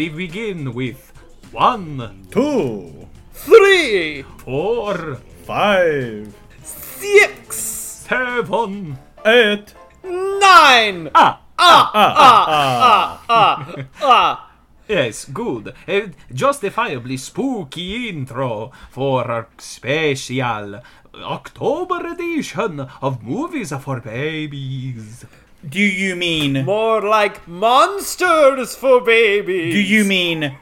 Und we begin with one, Two, Three, four, five, six, seven, eight. nine. ah, Ah, ah ah ah ah! Yes, good. A justifiably spooky intro for our special October edition of Movies for Babies. Do you mean? more like monsters for babies. Do you mean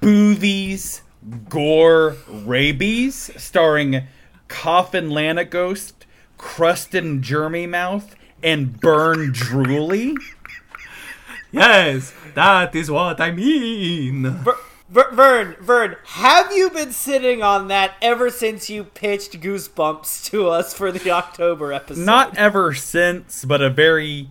boovies, gore, rabies, starring Coffin Lanaghost, Crustin Jeremy Mouth, and Burn Drooly? Yes, that is what I mean. Ver- Ver- Vern, Vern, have you been sitting on that ever since you pitched Goosebumps to us for the October episode? Not ever since, but a very,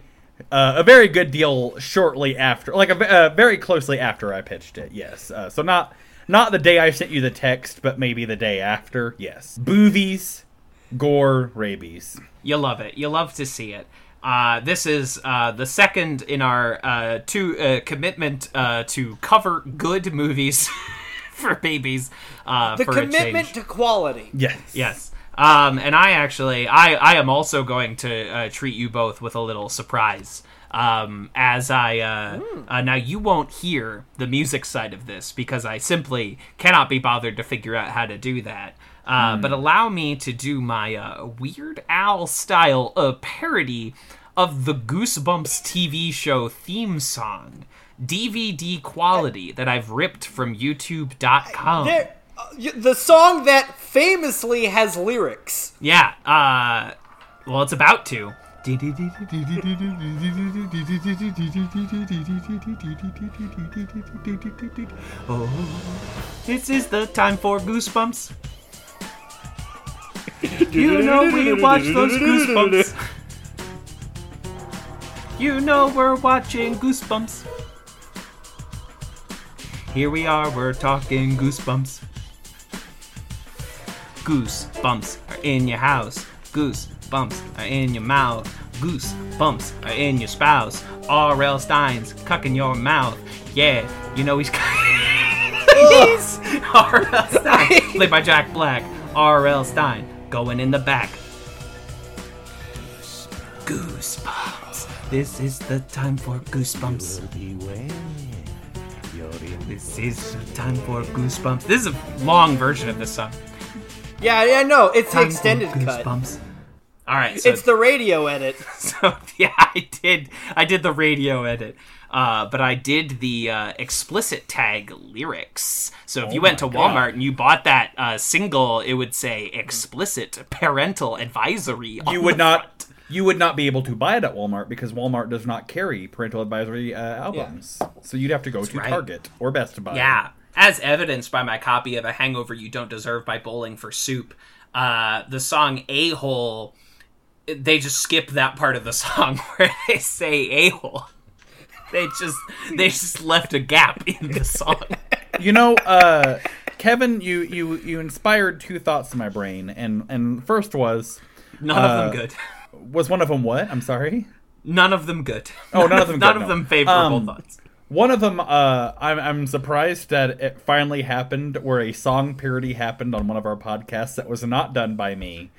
uh, a very good deal shortly after, like a ve- uh, very closely after I pitched it. Yes, uh, so not not the day I sent you the text, but maybe the day after. Yes, boovies, gore, rabies. You love it. You love to see it. Uh, this is uh, the second in our uh, two uh, commitment uh, to cover good movies for babies. Uh, the for commitment change. to quality. Yes, Yes. Um, and I actually, I, I am also going to uh, treat you both with a little surprise. Um, as I, uh, uh, now you won't hear the music side of this because I simply cannot be bothered to figure out how to do that. Uh, But allow me to do my uh, Weird Al style uh, parody of the Goosebumps TV show theme song, DVD quality that I've ripped from YouTube.com. There, uh, the song that famously has lyrics. Yeah, uh, well, it's about to. Oh, this is the time for goosebumps. You know we watch those goosebumps. You know we're watching goosebumps. Here we are, we're talking goosebumps. Goosebumps are in your house. Goosebumps are in your mouth. Goosebumps are in your spouse. R.L. Stine's cucking your mouth. Yeah, you know he's. he's R.L. Stine, played by Jack Black. R.L. Stine going in the back. Goosebumps. This is the time for goosebumps. This is the time for goosebumps. This is a long version of this song. Yeah, yeah, no, it's the Time for extended cut. Goosebumps. All right, so It's the radio edit. so yeah, I did. I did the radio edit, uh, but I did the uh, explicit tag lyrics. So if you went to Oh my God. Walmart and you bought that uh, single, it would say explicit parental advisory. on you would the not. front. You would not be able to buy it at Walmart because Walmart does not carry parental advisory uh, albums. So you'd have to go to right. Target or Best Buy. Yeah, as evidenced by my copy of "A Hangover You Don't Deserve" by Bowling for Soup, uh, the song "A Hole." They just skip that part of the song where they say "a hole." They just they just left a gap in the song. You know, uh, Kevin, you, you you inspired two thoughts in my brain, and and first was None Uh, of them good. Was one of them what? I'm sorry. None of them good. Oh, none of them None good, of no. them favorable Um, thoughts. One of them, uh, I'm, I'm surprised that it finally happened where a song parody happened on one of our podcasts that was not done by me.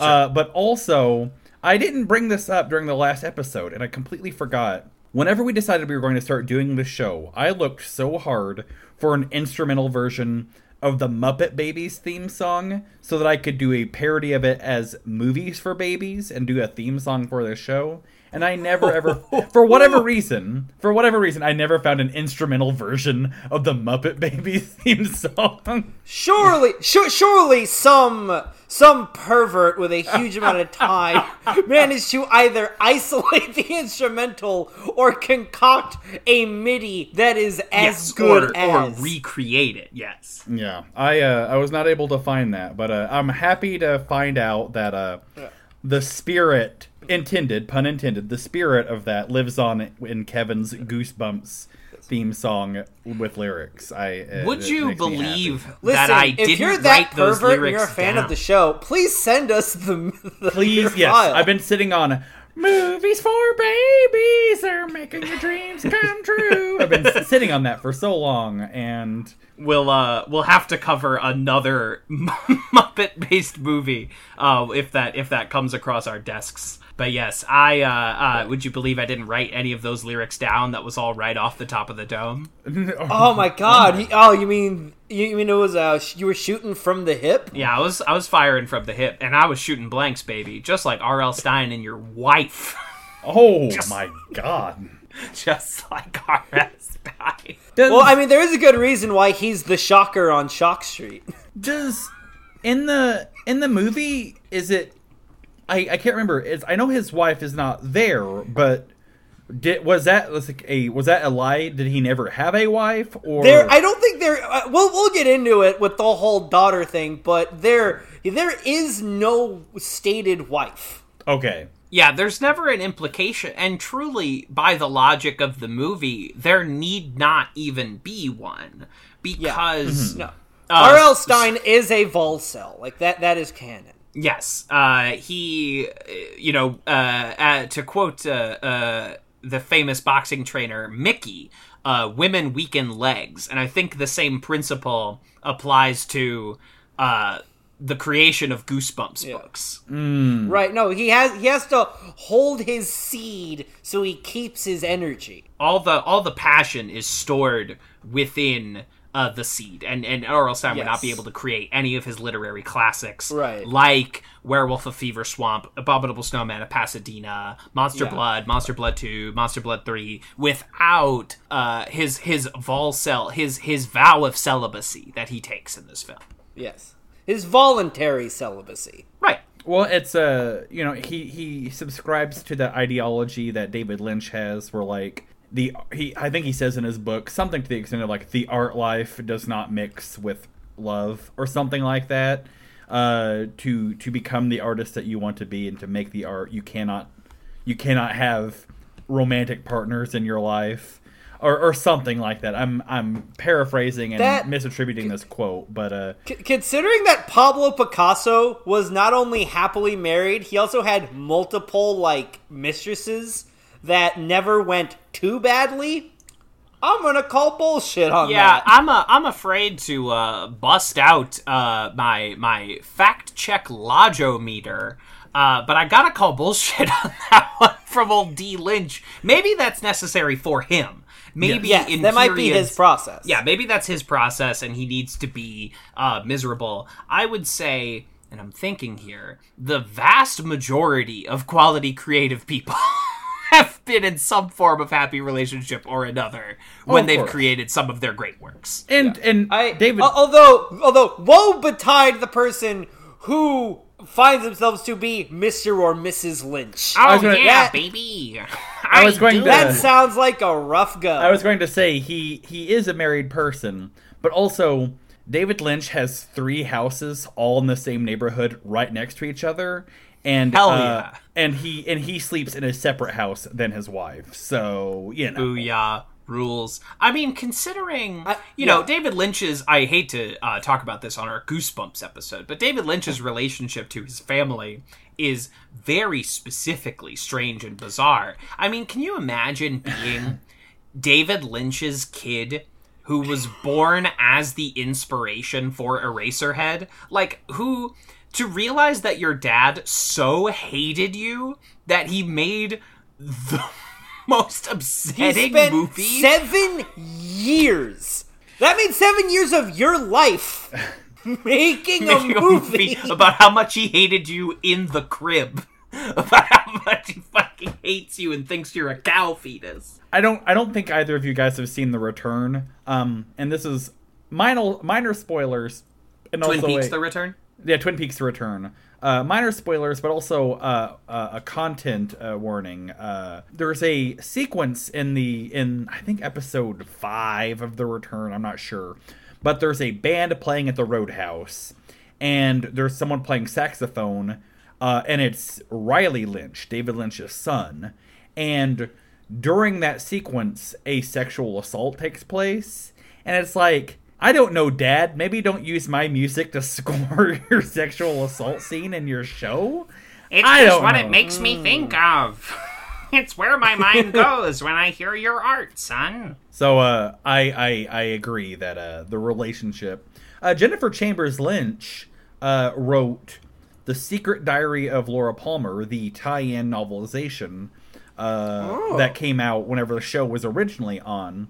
Uh, but also, I didn't bring this up during the last episode, and I completely forgot. Whenever we decided we were going to start doing the show, I looked so hard for an instrumental version of the Muppet Babies theme song so that I could do a parody of it as movies for babies and do a theme song for the show. And I never ever, for whatever reason, for whatever reason, I never found an instrumental version of the Muppet Babies theme song. Surely, su- surely some some pervert with a huge amount of time managed to either isolate the instrumental or concoct a MIDI that is as Yes, good or, as. or recreate it. Yes. Yeah, I uh, I was not able to find that, but uh, I'm happy to find out that uh, the spirit intended, pun intended, the spirit of that lives on in Kevin's Goosebumps theme song with lyrics. I uh, Would it you makes me believe happy. Listen, that I if didn't you're that write those pervert and lyrics you're a fan down? of the show, please send us the, the Please, yes, file. I've been sitting on Movies for babies are making your dreams come true. I've been sitting on that for so long, and we'll uh we'll have to cover another Muppet based movie uh if that if that comes across our desks. But yes, I uh, uh would you believe I didn't write any of those lyrics down? That was all right off the top of the dome. Oh my god! He- oh, you mean you mean it was uh you were shooting from the hip? Yeah, I was I was firing from the hip and I was shooting blanks, baby, just like R.L. Stine and your wife. oh my god. just like R.L. Stine. Does, Well, I mean, there is a good reason why he's the shocker on Shock Street. does in the in the movie is it? I I can't remember. Is I know his wife is not there, but. Did, was that was like a was that a lie? Did he never have a wife or There, I don't think there. Uh, we'll we'll get into it with the whole daughter thing, but there there is no stated wife. okay? Yeah, there's never an implication, and truly, by the logic of the movie, there need not even be one because No, Uh, R.L. Stine is a Volcel. Like that. That is canon. Yes, uh, he, uh, you know, uh, uh, to quote uh, uh, the famous boxing trainer Mickey, uh, "Women weaken legs," and I think the same principle applies to uh, the creation of Goosebumps books. Right? No, he has he has to hold his seed so he keeps his energy. All the all the passion is stored within. Uh, the seed and and R.L. Stine would not be able to create any of his literary classics, Right. Like Werewolf of Fever Swamp, Abominable Snowman of Pasadena, Monster Yeah. Blood, Monster Blood Two, Monster Blood Three, without uh, his his vol cell, his his vow of celibacy that he takes in this film. Yes, his voluntary celibacy. Right. Well, it's uh, you know, he he subscribes to the ideology that David Lynch has, where like the he I think he says in his book something to the extent of like the art life does not mix with love or something like that. Uh, to to become the artist that you want to be and to make the art, you cannot you cannot have romantic partners in your life. Or, or something like that. I'm I'm paraphrasing and That- misattributing this quote, but uh, C- considering that Pablo Picasso was not only happily married, he also had multiple like mistresses that never went too badly. I'm gonna call bullshit on Yeah, that. Yeah, I'm a, I'm afraid to uh, bust out uh, my my fact check logometer. Uh, but I gotta call bullshit on that one from old D Lynch. Maybe that's necessary for him. Maybe that might be his process. Yeah, maybe that's his process, and he needs to be uh, miserable. I would say, and I'm thinking here, the vast majority of quality creative people been in some form of happy relationship or another when of they've course. created some of their great works. and and I David al- although although woe betide the person who finds themselves to be Mr. or Mrs. Lynch. Oh was gonna- yeah, that- baby! I was going to- that sounds like a rough go. I was going to say he he is a married person, but also David Lynch has three houses all in the same neighborhood, right next to each other, and Hell uh, yeah. and he and he sleeps in a separate house than his wife. So you know, Booyah rules. I mean, considering I- you know. David Lynch's, I hate to uh, talk about this on our Goosebumps episode, but David Lynch's relationship to his family is very specifically strange and bizarre. I mean, can you imagine being David Lynch's kid? Who was born as the inspiration for Eraserhead? Like, who to realize that your dad so hated you that he made the most he upsetting spent movie. seven years. That means seven years of your life making, making a movie. about how much he hated you in the crib. About how much he fucking hates you and thinks you're a cow fetus. I don't I don't think either of you guys have seen The Return. Um, and this is minor minor spoilers. And Twin also Peaks: a- The Return. Yeah, Twin Peaks: The Return. Uh, minor spoilers, but also uh, uh, a content uh, warning. Uh, there's a sequence in the in I think episode five of The Return. I'm not sure, but there's a band playing at the Roadhouse, and there's someone playing saxophone, uh, and it's Riley Lynch, David Lynch's son, and during that sequence, a sexual assault takes place, and it's like. I don't know, Dad. Maybe don't use my music to score your sexual assault scene in your show. It's I just what know. it makes me think of. It's where my mind goes when I hear your art, son. So uh, I, I I agree that uh, the relationship. Uh, Jennifer Chambers Lynch uh, wrote the Secret Diary of Laura Palmer, the tie-in novelization uh, that came out whenever the show was originally on,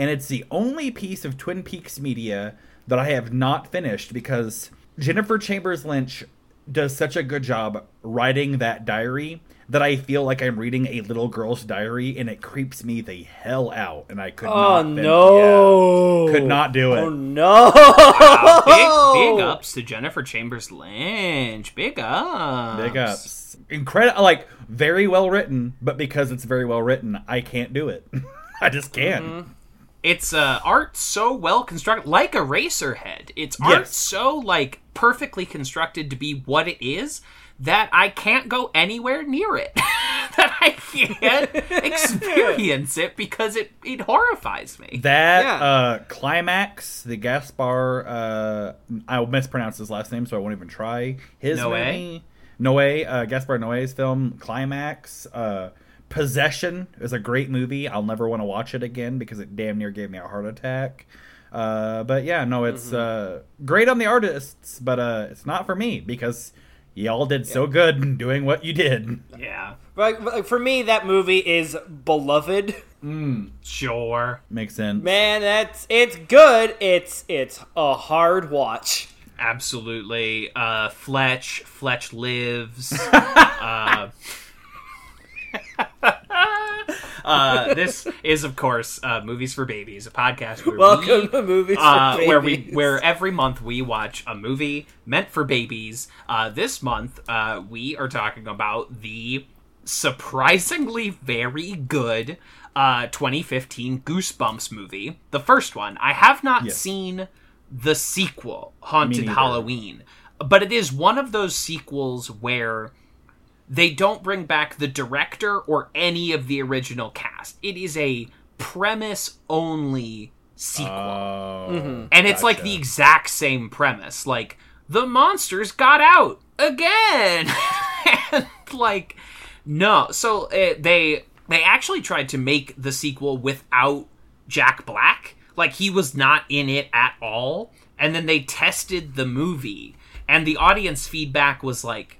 and it's the only piece of Twin Peaks media that I have not finished because Jennifer Chambers Lynch does such a good job writing that diary that I feel like I'm reading a little girl's diary, and it creeps me the hell out, and I could Oh not. fin- no! yeah, could not do it. Oh no! Wow, big, big ups to Jennifer Chambers Lynch. Big ups. Big ups. Incredible, like very well written, but because it's very well written, I can't do it. I just can't. Mm-hmm. It's uh, art so well constructed, like Eraserhead. It's art so like perfectly constructed to be what it is that I can't go anywhere near it. that I can't experience it because it it horrifies me. That Yeah. uh, climax, the Gaspar, uh, I'll mispronounce his last name, so I won't even try. His Noé? movie, Noé, uh, Gaspar Noé's film, Climax, uh, Possession is a great movie. I'll never want to watch it again because it damn near gave me a heart attack. Uh, but yeah, no, it's uh, great on the artists, but uh, it's not for me because y'all did so good doing what you did. Yeah, But, but for me, that movie is beloved. sure, Makes sense. Man, that's it's good. It's it's a hard watch. absolutely. Uh, Fletch, Fletch lives. uh, uh, this is, of course, uh, movies for babies, a podcast where Welcome we to movies for uh, where we where every month we watch a movie meant for babies. Uh, this month uh, we are talking about the surprisingly very good uh, 2015 Goosebumps movie, the first one. I have not Yes. seen the sequel, Haunted. Halloween, but it is one of those sequels where they don't bring back the director or any of the original cast. It is a premise only sequel. Oh, and it's like the exact same premise. Like the monsters got out again. and like no, so uh, they they actually tried to make the sequel without Jack Black. Like he was not in it at all. And then they tested the movie and the audience feedback was like I don't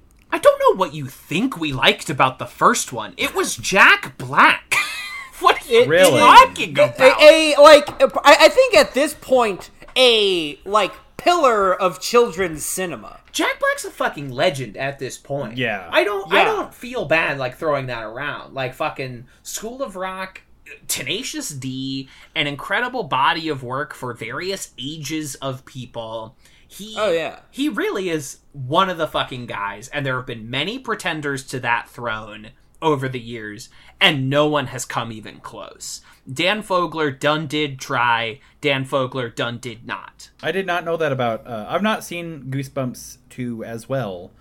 know what you think we liked about the first one. It was Jack Black. what are you Really? talking about? a, a like I, I think at this point a like pillar of children's cinema. Jack Black's a fucking legend at this point. Yeah. I don't I don't feel bad like throwing that around. Like fucking School of Rock, Tenacious D, an incredible body of work for various ages of people. He Oh, yeah. He really is one of the fucking guys and there have been many pretenders to that throne over the years and no one has come even close. Dan Fogler done did try, Dan Fogler done did not. I did not know that about. Uh, I've not seen Goosebumps two as well.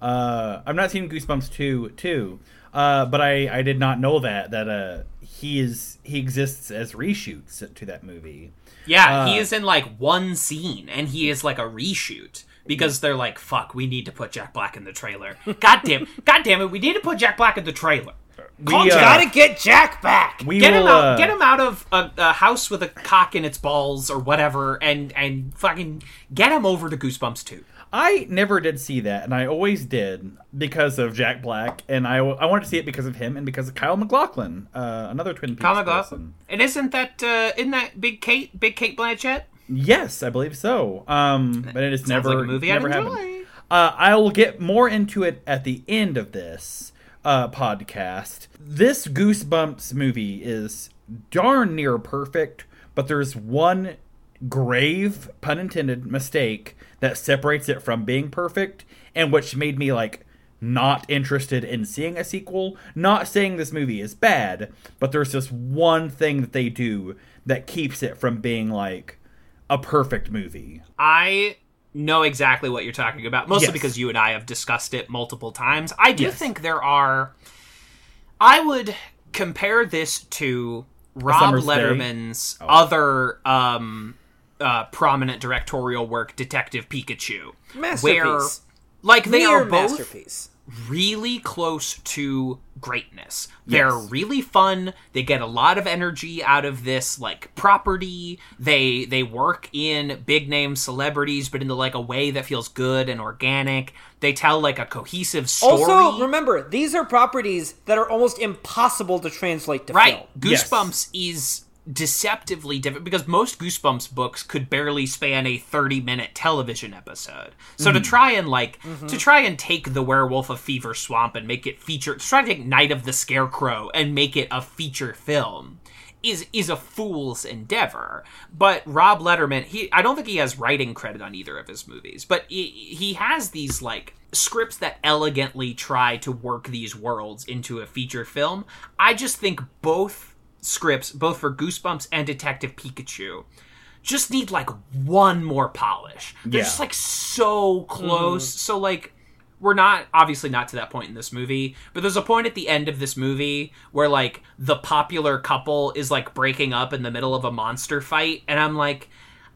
Uh, I've not seen Goosebumps two too, uh, but I, I did not know that that uh, he is he exists as reshoots to that movie. Yeah, Uh, he is in like one scene, and he is like a reshoot because they're like, "Fuck, we need to put Jack Black in the trailer." God damn, God damn it, we need to put Jack Black in the trailer. We, uh, Gotta get Jack back. We Get will him out! uh, Get him out of a, a house with a cock in its balls or whatever, and and fucking get him over to Goosebumps too. I never did see that, and I always did because of Jack Black, and I I wanted to see it because of him and because of Kyle MacLachlan, uh, another Twin Peaks Kyle. MacLachlan. And isn't that uh, isn't that Big Cate, Big Cate Blanchett? Yes, I believe so. Um, but it is never like a movie never enjoy. happened. Uh, I will get more into it at the end of this uh, podcast. This Goosebumps movie is darn near perfect, but there's one grave, pun intended, mistake that separates it from being perfect, and which made me like not interested in seeing a sequel. Not saying this movie is bad, but there's just one thing that they do that keeps it from being like a perfect movie. I know exactly what you're talking about, mostly Yes. because you and I have discussed it multiple times. I do Yes. think there are. I would compare this to Rob Letterman's Oh. other um, uh, prominent directorial work, Detective Pikachu, where Masterpiece. like they Mere are both masterpiece. really close to greatness. They're really fun. They get a lot of energy out of this like property. They they work in big name celebrities but in the like a way that feels good and organic. They tell like a cohesive story. Also, remember, these are properties that are almost impossible to translate to right. film. Goosebumps is deceptively different because most Goosebumps books could barely span a 30 minute television episode. So to mm-hmm. try and like to mm-hmm. try and take The Werewolf of Fever Swamp and make it feature to try to take Night of the Scarecrow and make it a feature film is is a fool's endeavor. But Rob Letterman, he I don't think he has writing credit on either of his movies, but he, he has these like scripts that elegantly try to work these worlds into a feature film. I just think both scripts, both for Goosebumps and Detective Pikachu, just need like one more polish. They're Yeah. just like so close. Mm-hmm. So like we're not obviously not to that point in this movie, but there's a point at the end of this movie where like the popular couple is like breaking up in the middle of a monster fight and I'm like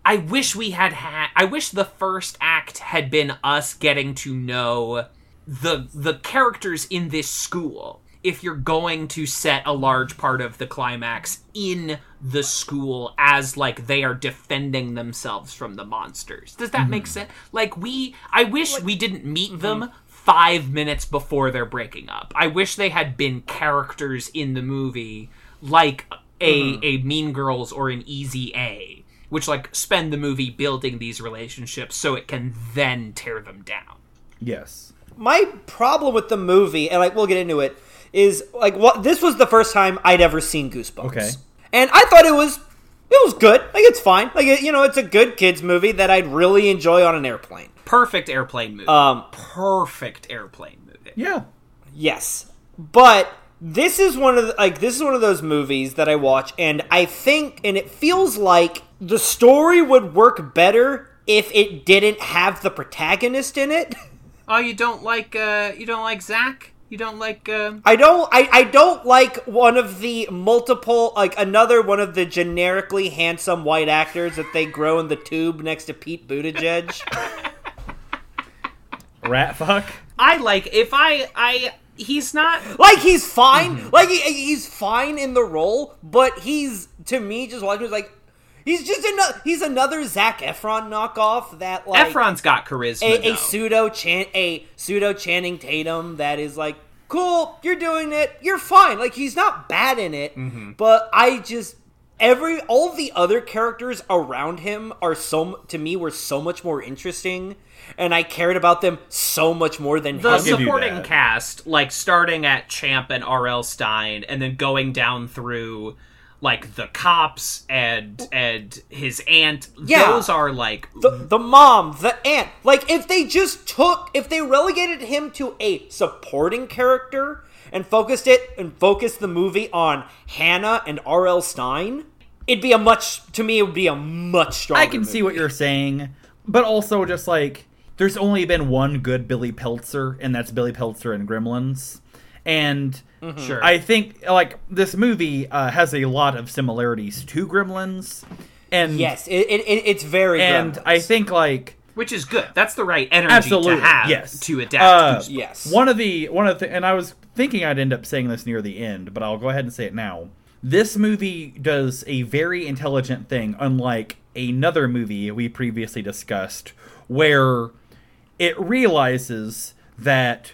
I wish we had had I wish the first act had been us getting to know the the characters in this school if you're going to set a large part of the climax in the school as like they are defending themselves from the monsters. Does that make mm-hmm. sense? Like we I wish we didn't meet mm-hmm. them 5 minutes before they're breaking up. I wish they had been characters in the movie like a mm-hmm. a Mean Girls or an Easy A, which like spend the movie building these relationships so it can then tear them down. Yes. my problem with the movie, and like we'll get into it, is like what this was the first time I'd ever seen Goosebumps. Okay. and I thought it was it was good. Like it's fine. Like it, you know, it's a good kids movie that I'd really enjoy on an airplane. Perfect airplane movie. Um, Perfect airplane movie. Yeah. Yes, but this is one of the, like this is one of those movies that I watch, and I think, and it feels like the story would work better if it didn't have the protagonist in it. Oh, you don't like uh you don't like Zach? You don't like uh I don't I, I don't like one of the multiple like another one of the generically handsome white actors that they grow in the tube next to Pete Buttigieg. Rat fuck. I like if I I he's not like he's fine. Like he, he's fine in the role, but he's to me just watching was like he's just another he's another Zac Efron knockoff that like Efron's got charisma. a, a pseudo chan a pseudo Channing Tatum that is like cool, you're doing it, you're fine. Like he's not bad in it, but I just every all the other characters around him are so to me were so much more interesting, and I cared about them so much more than the him. supporting cast, like starting at Champ and R.L. Stine, and then going down through like the cops and and his aunt. Yeah. Those are like the, the mom, the aunt. Like, if they just took, if they relegated him to a supporting character and focused it and focused the movie on Hannah and R.L. Stine, it'd be a much, to me, it would be a much stronger. I can movie. see what you're saying, but also just like there's only been one good Billy Peltzer, and that's Billy Peltzer in Gremlins. And sure. I think like this movie uh, has a lot of similarities to Gremlins, and Yes, it, it, it- it's very and Gremlins. I think like which is good. That's the right energy absolutely to have yes to adapt. Uh, Goosebumps. Yes. One of the one of the and I was thinking I'd end up saying this near the end, but I'll go ahead and say it now. This movie does a very intelligent thing, unlike another movie we previously discussed, where it realizes that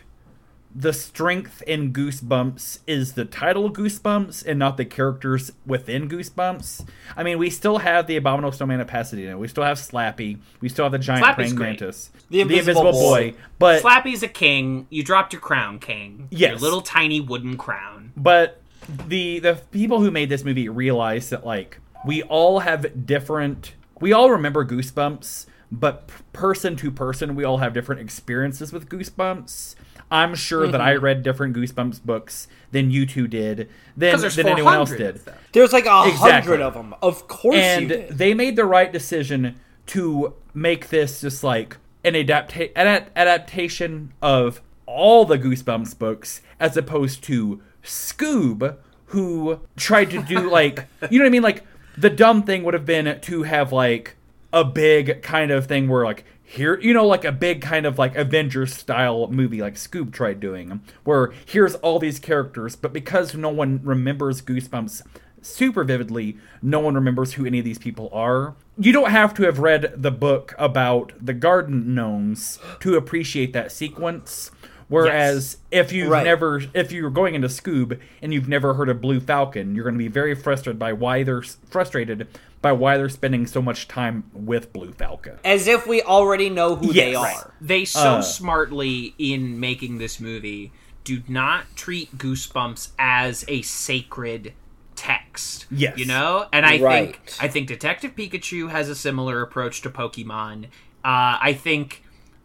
the strength in Goosebumps is the title Goosebumps and not the characters within Goosebumps. I mean, we still have the Abominable Snowman of Pasadena. We still have Slappy. We still have the giant Slappy's praying great. mantis. The Invisible Boy. But Slappy's a king. You dropped your crown, king. Yes. Your little tiny wooden crown. but the the people who made this movie realized that like we all have different we all remember goosebumps but person to person we all have different experiences with goosebumps i'm sure that i read different goosebumps books than you two did than, than anyone else did of. There's like a Exactly. hundred of them. Of course you and did. they made the right decision to make this just like an adapta- adap- adaptation of all the Goosebumps books as opposed to Scoob, who tried to do like you know what I mean? Like the dumb thing would have been to have like a big kind of thing where like here you know like a big kind of like avengers style movie like scoob tried doing where here's all these characters but because no one remembers goosebumps super vividly no one remembers who any of these people are. You don't have to have read the book about the garden gnomes to appreciate that sequence. Whereas if you've Right. never if you're going into scoob and you've never heard of blue falcon you're going to be very frustrated by why they're frustrated by why they're spending so much time with blue falcon As if we already know who they Yes. are. They so Uh. smartly in making this movie do not treat Goosebumps as a sacred text. Yes. You know? And I Right. think I think Detective Pikachu has a similar approach to Pokemon. Uh, I think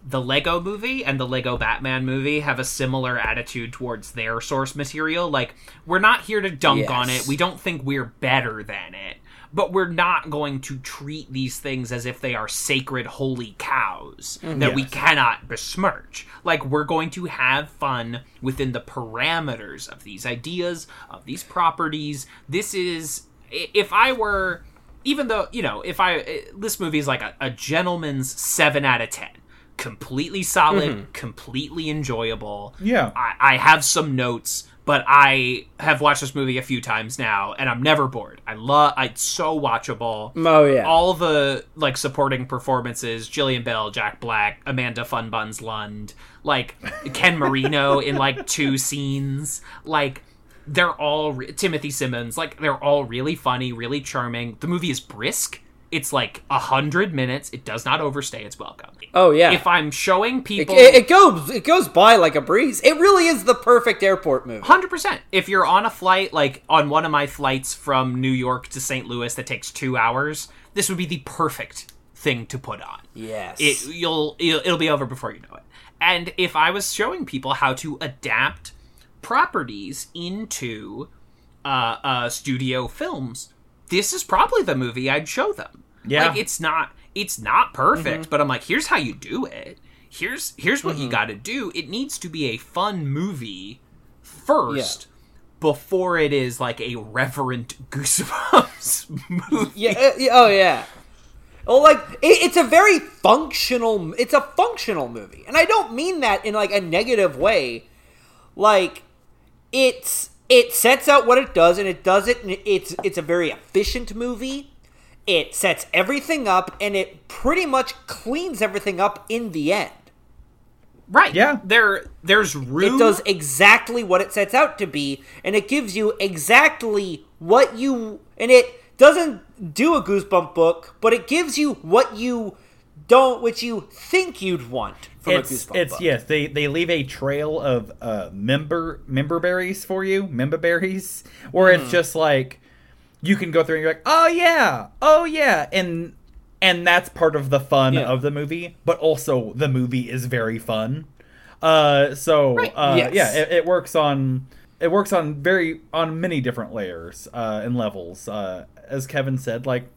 the Lego movie and the Lego Batman movie have a similar attitude towards their source material. Like, we're not here to dunk on it. We don't think we're better than it. But we're not going to treat these things as if they are sacred, holy cows mm-hmm. that we cannot besmirch. Like, we're going to have fun within the parameters of these ideas, of these properties. This is, if I were, even though, you know, if I, this movie is like a, a gentleman's 7 out of 10. Completely solid, mm-hmm. completely enjoyable. Yeah. I, I have some notes, but I have watched this movie a few times now, and I'm never bored. I love. It's so watchable. Oh, yeah. All the like supporting performances: Jillian Bell, Jack Black, Amanda Funbuns Lund, like Ken Marino in like two scenes. Like they're all re- Timothy Simons. Like they're all really funny, really charming. The movie is brisk. It's like a hundred minutes. It does not overstay its welcome. Oh, yeah. If I'm showing people, it, it goes it goes by like a breeze. It really is the perfect airport movie. Hundred percent. If you're on a flight, like on one of my flights from New York to St. Louis, that takes two hours, this would be the perfect thing to put on. Yes. It you'll it'll, it'll be over before you know it. And if I was showing people how to adapt properties into uh, uh, studio films, this is probably the movie I'd show them. Yeah. like it's not it's not perfect, but I'm like, here's how you do it. Here's here's what you got to do. It needs to be a fun movie first. Before it is like a reverent Goosebumps movie. yeah, uh, yeah, oh yeah. Well, like it, it's a very functional. It's a functional movie, and I don't mean that in like a negative way. Like it's it sets out what it does, and it does it. And it's it's a very efficient movie. It sets everything up, and it pretty much cleans everything up in the end. Right. Yeah. There there's room It does exactly what it sets out to be, and it gives you exactly what you. And it doesn't do a goosebump book, but it gives you what you don't, what you think you'd want from a it's goosebump it's book. yes they they leave a trail of uh member member berries for you member berries where Hmm. it's just like you can go through and you're like oh yeah oh yeah and and that's part of the fun Yeah. of the movie but also the movie is very fun uh so uh Yes. yeah it, it works on it works on very on many different layers uh and levels uh as kevin said like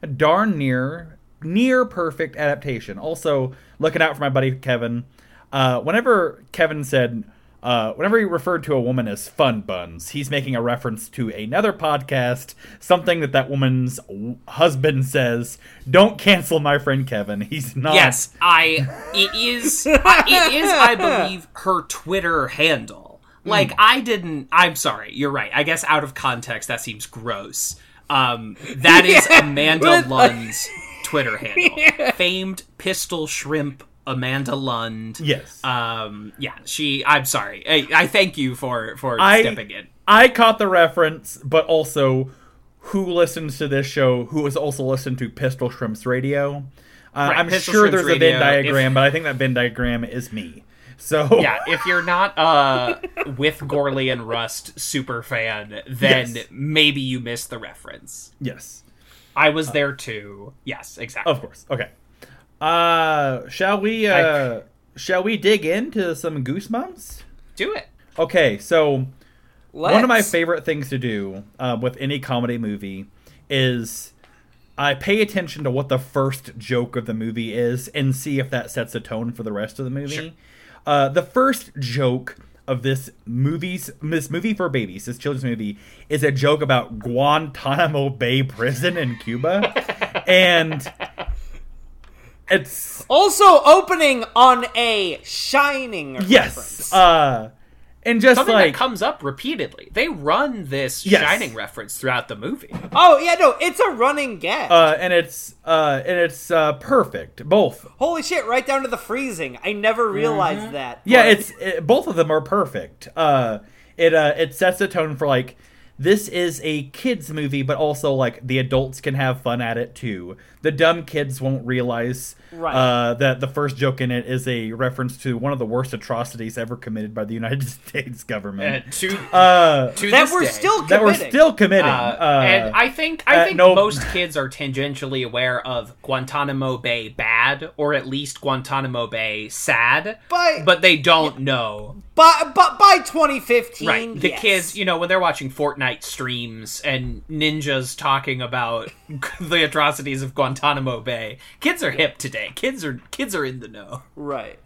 a darn near near perfect adaptation. Also, looking out for my buddy Kevin. Uh, whenever Kevin said, uh, whenever he referred to a woman as fun buns, he's making a reference to another podcast, something that that woman's w- husband says. Don't cancel my friend Kevin. He's not. Yes, I. It is. it is. I believe her Twitter handle. Like Hmm. I didn't. I'm sorry. You're right. I guess out of context that seems gross. Um, that is Amanda Lund's Twitter handle. Famed pistol shrimp Amanda Lund. Yes. Um. Yeah. She. I'm sorry. I, I thank you for for I stepping in. I caught the reference, but also who listens to this show who has also listened to Pistol Shrimps Radio. Uh, Right, I'm Pistol sure Shrimps there's a Venn diagram, if- but I think that Venn diagram is me. So yeah, if you're not uh with Gourley and Rust super fan, then Yes. maybe you missed the reference. yes. I was there too. Yes, exactly. Of course. Okay. Uh shall we uh shall we dig into some goosebumps? Do it. Okay, so one of my favorite things to do uh, with any comedy movie is I pay attention to what the first joke of the movie is and see if that sets a tone for the rest of the movie. Sure. Uh, the first joke of this movie's this movie for babies, this children's movie, is a joke about Guantanamo Bay prison in Cuba, and it's Also opening on a shining yes, uh, and just Something like that comes up repeatedly. They run this Yes. Shining reference throughout the movie. oh yeah, no, it's a running gag. uh, and it's uh, and it's uh, perfect. Both Holy shit, right down to the freezing. I never realized that. Mm-hmm. Yeah, but- it's it, both of them are perfect. Uh, it uh, it sets the tone for like this is a kids movie, but also like the adults can have fun at it too. The dumb kids won't realize Right. uh, that the first joke in it is a reference to one of the worst atrocities ever committed by the United States government. And to Uh, to that this we're day, still that we're committing. still committing. Uh, Uh, and I think I uh, think no- most kids are tangentially aware of Guantanamo Bay bad, or at least Guantanamo Bay sad, By- but they don't know. By, but by 2015, Right, the yes. kids, you know, when they're watching Fortnite streams and ninjas talking about the atrocities of Guantanamo Bay, kids are hip today. Kids are kids are in the know. Right.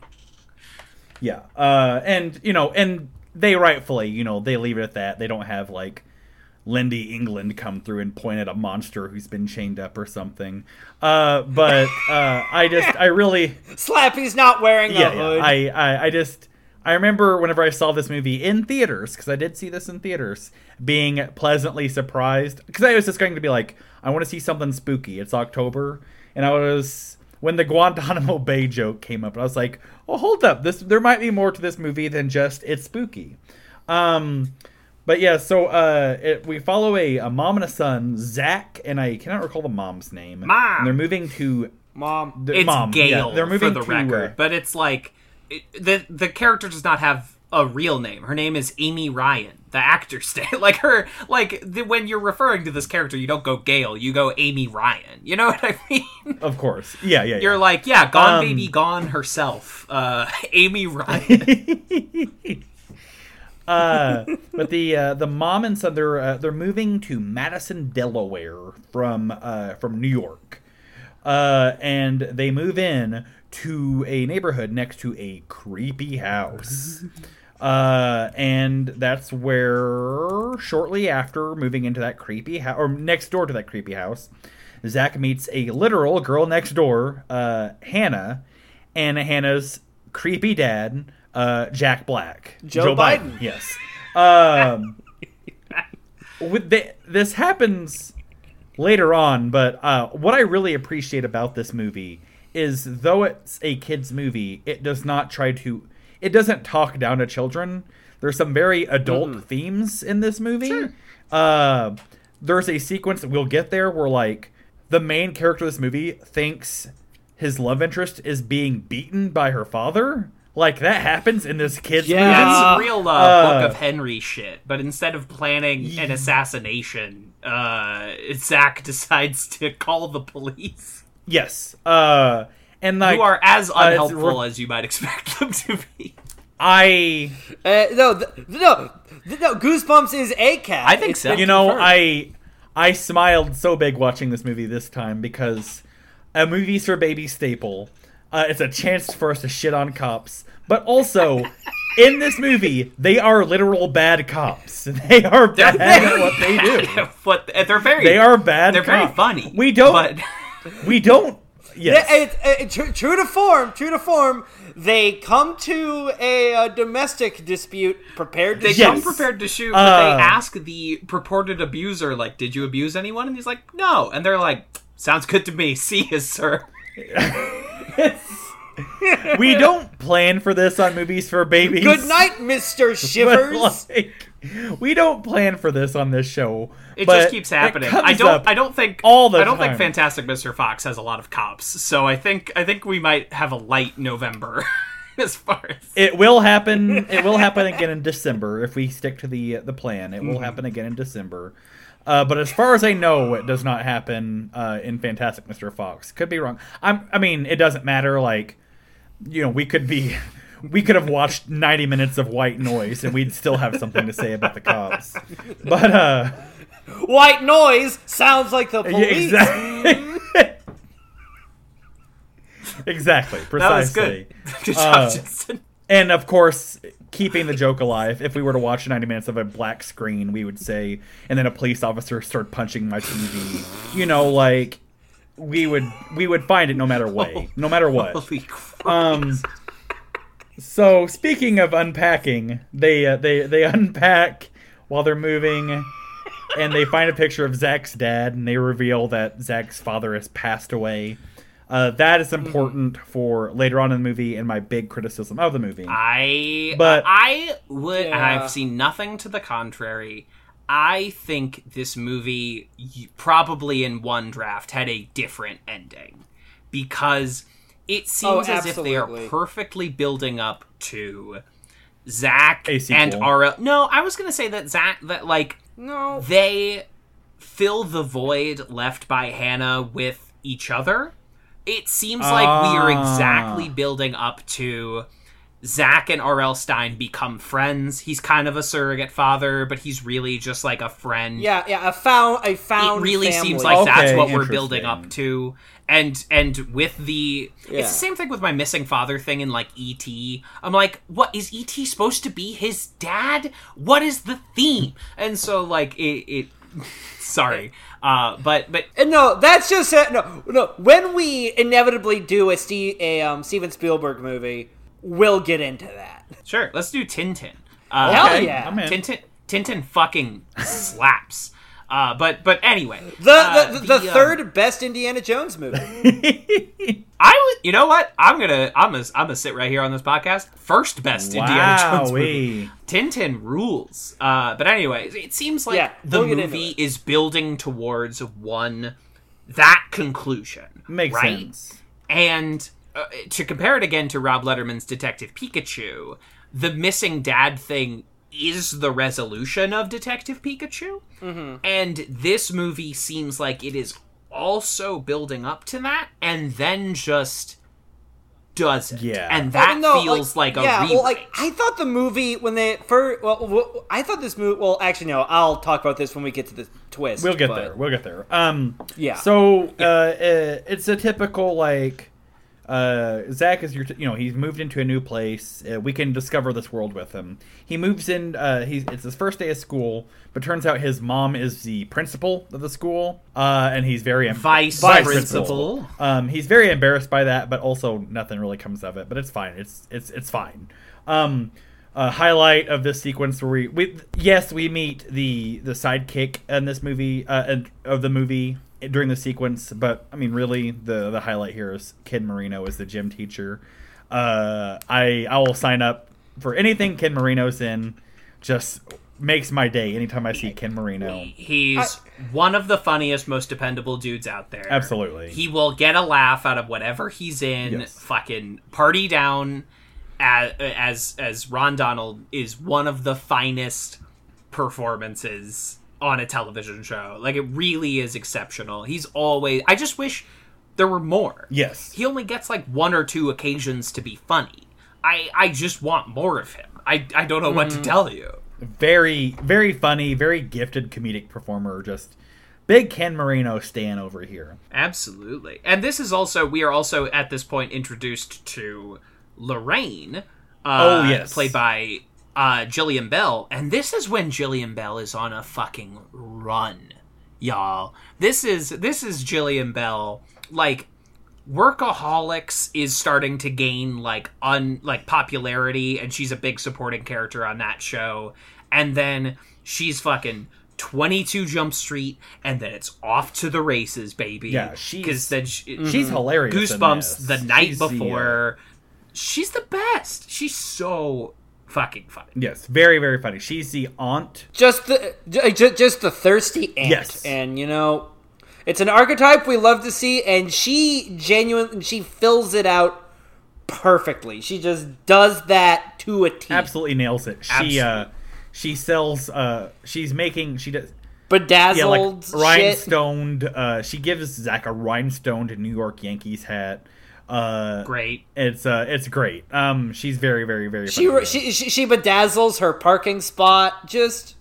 Yeah, uh, and you know, and they rightfully, you know, they leave it at that. They don't have like Lynndie England come through and point at a monster who's been chained up or something. Uh, but uh, I just, I really, Slappy's not wearing yeah, a hood. yeah I, I, I just, I remember whenever I saw this movie in theaters because I did see this in theaters, being pleasantly surprised because I was just going to be like, I want to see something spooky. It's October, and I was when the Guantanamo Bay joke came up, I was like, "Oh, hold up! This there might be more to this movie than just it's spooky." Um, but yeah, so uh, it, we follow a, a mom and a son, Zach, and I cannot recall the mom's name. Mom. And they're moving to Mom. the It's mom. Gail Yeah, they're moving for the to, record, uh, but it's like it, the the character does not have a real name. Her name is Amy Ryan. The actor's name, like her, like the, when you're referring to this character, you don't go Gail, you go Amy Ryan. You know what I mean? of course, yeah, yeah. yeah. You're like, yeah, Gone Um, Baby Gone herself, uh, Amy Ryan. uh, but the uh, the mom and son they're uh, they're moving to Madison, Delaware from uh, from New York, uh, and they move in to a neighborhood next to a creepy house. Uh, and that's where shortly after moving into that creepy house, or next door to that creepy house, Zach meets a literal girl next door, uh, Hannah, and Hannah's creepy dad, uh, Jack Black, Joe Biden. Yes. Um, with the, this happens later on, but uh, what I really appreciate about this movie is though it's a kids movie, it does not try to. It doesn't talk down to children. There's some very adult themes in this movie. Uh, there's a sequence that we'll get there where like the main character of this movie thinks his love interest is being beaten by her father. Like that happens in this kids Yeah. movie. That's real uh, Book uh, of Henry shit. But instead of planning an assassination, uh, Zach decides to call the police, Yes. Uh, and like who are as uh, unhelpful re- as you might expect them to be. I Uh, no, th- no, th- no. Goosebumps is a cat. I think It's so. you know confirmed. I I smiled so big watching this movie this time because a movie's for baby staple. Uh, it's a chance for us to shit on cops, but also in this movie they are literal bad cops. They are bad at what they do. but they're very They are bad. they're very funny. We don't. But We don't. Yes. Yeah, it, it, true, true to form, true to form. They come to a, uh domestic dispute prepared to they Yes. come prepared to shoot, but Uh, they ask the purported abuser, like, "Did you abuse anyone?" And he's like, "No," and they're like, "Sounds good to me. See you, sir." we don't plan for this on movies for babies. Good night, Mister Shivers. like, we don't plan for this on this show. It just keeps happening. I don't. I don't think. all the I don't time. think Fantastic Mr. Fox has a lot of cops. So I think. I think we might have a light November, as far as. It will happen. It will happen again in December if we stick to the the plan. It Mm-hmm. will happen again in December. Uh, but as far as I know, it does not happen uh, in Fantastic Mr. Fox. Could be wrong. I'm. I mean, it doesn't matter. Like, you know, we could be. We could have watched 90 minutes of white noise and we'd still have something to say about the cops. But uh White noise sounds like the police. exactly. exactly, That was precisely. good. Good job, Uh, Justin. And of course, keeping the joke alive, if we were to watch 90 minutes of a black screen, we would say, and then a police officer started punching my TV. You know, like, we would we would find it no matter way, no matter what. Um. So speaking of unpacking, they uh, they they unpack while they're moving, and they find a picture of Zach's dad, and they reveal that Zach's father has passed away. Uh, that is important for later on in the movie, and my big criticism of the movie. I But- I would and Yeah. I've seen nothing to the contrary. I think this movie probably in one draft had a different ending because it seems Oh, as if they are perfectly building up to Zach and RL. No, I was gonna say that Zach that like No. they fill the void left by Hannah with each other. It seems like we are Ah. exactly building up to Zach and R.L. Stine become friends. He's kind of a surrogate father, but he's really just like a friend. Yeah, yeah. A found a It found. really family. seems like that's what we're building up to. And and with the Yeah. it's the same thing with my missing father thing in like E.T. I'm like, what is E.T. supposed to be his dad? What is the theme? And so like it, it sorry. Uh but but And no, that's just uh, no, no. When we inevitably do a, Steve, a um, Steven Spielberg movie, we'll get into that. Sure, let's do Tintin. Uh, Hell Okay, yeah. Tintin, Tintin fucking slaps. Uh, but but anyway, The uh, the, the, um, third best Indiana Jones movie. I would, you know what? I'm gonna I'm gonna I'm gonna sit right here on this podcast. First best Indiana Jones movie. Wowee. Tintin rules. Uh, but anyway, it seems like Yeah, the we'll movie is building towards one that conclusion. Makes right? sense. And uh, to compare it again to Rob Letterman's Detective Pikachu, the missing dad thing is the resolution of Detective Pikachu. Mm-hmm. And this movie seems like it is also building up to that and then just does it. Yeah. And that Well, no, feels like, a yeah. rewrite. Well, like I thought the movie when they first. Well, I thought this movie. Well, actually, no. I'll talk about this when we get to the twist. We'll get but- there. We'll get there. Um, Yeah. So uh, uh, it's a typical like uh, Zach is your, t- you know, he's moved into a new place. Uh, we can discover this world with him. He moves in. Uh, he's it's his first day of school, but turns out his mom is the principal of the school, uh, and he's very em- Vice Vice principal. Um, he's very embarrassed by that, but also nothing really comes of it. But it's fine. It's it's it's fine. Um, a highlight of this sequence where we, we yes we meet the the sidekick in this movie uh, and- of the movie during the sequence, but I mean really the the highlight here is Ken Marino as the gym teacher. Uh, I I will sign up for anything Ken Marino's in. Just makes my day anytime I see Ken Marino. He's one of the funniest, most dependable dudes out there. Absolutely. He will get a laugh out of whatever he's in. Yes. Fucking party down. As, as as Ron Donald is one of the finest performances on a television show. Like it really is exceptional. He's always. I just wish there were more. Yes. He only gets like one or two occasions to be funny. I I just want more of him. I I don't know what to tell you. very very funny very gifted comedic performer just big ken marino stand over here Absolutely. And this is also we are also at this point introduced to Lorraine. Uh, Oh, yes. played by uh, Jillian Bell, and this is when Jillian Bell is on a fucking run, y'all. This is this is Jillian Bell like Workaholics is starting to gain like un like popularity, and she's a big supporting character on that show. And then she's fucking 22 Jump Street, and then it's off to the races, baby. Yeah, she's- because then she, she's hilarious Goosebumps the night She's the, uh, before. She's the best. She's so fucking funny. yes very very funny she's the aunt just the ju- ju- just the thirsty aunt. Yes. and you know, it's an archetype we love to see, and she genuinely she fills it out perfectly. She just does that to a T. absolutely nails it she uh she sells uh she's making she does bedazzled yeah like shit. rhinestoned uh she gives zach a rhinestoned new york yankees hat uh Great. it's uh it's great um she's very very very She, funny. she she she bedazzles her parking spot. Just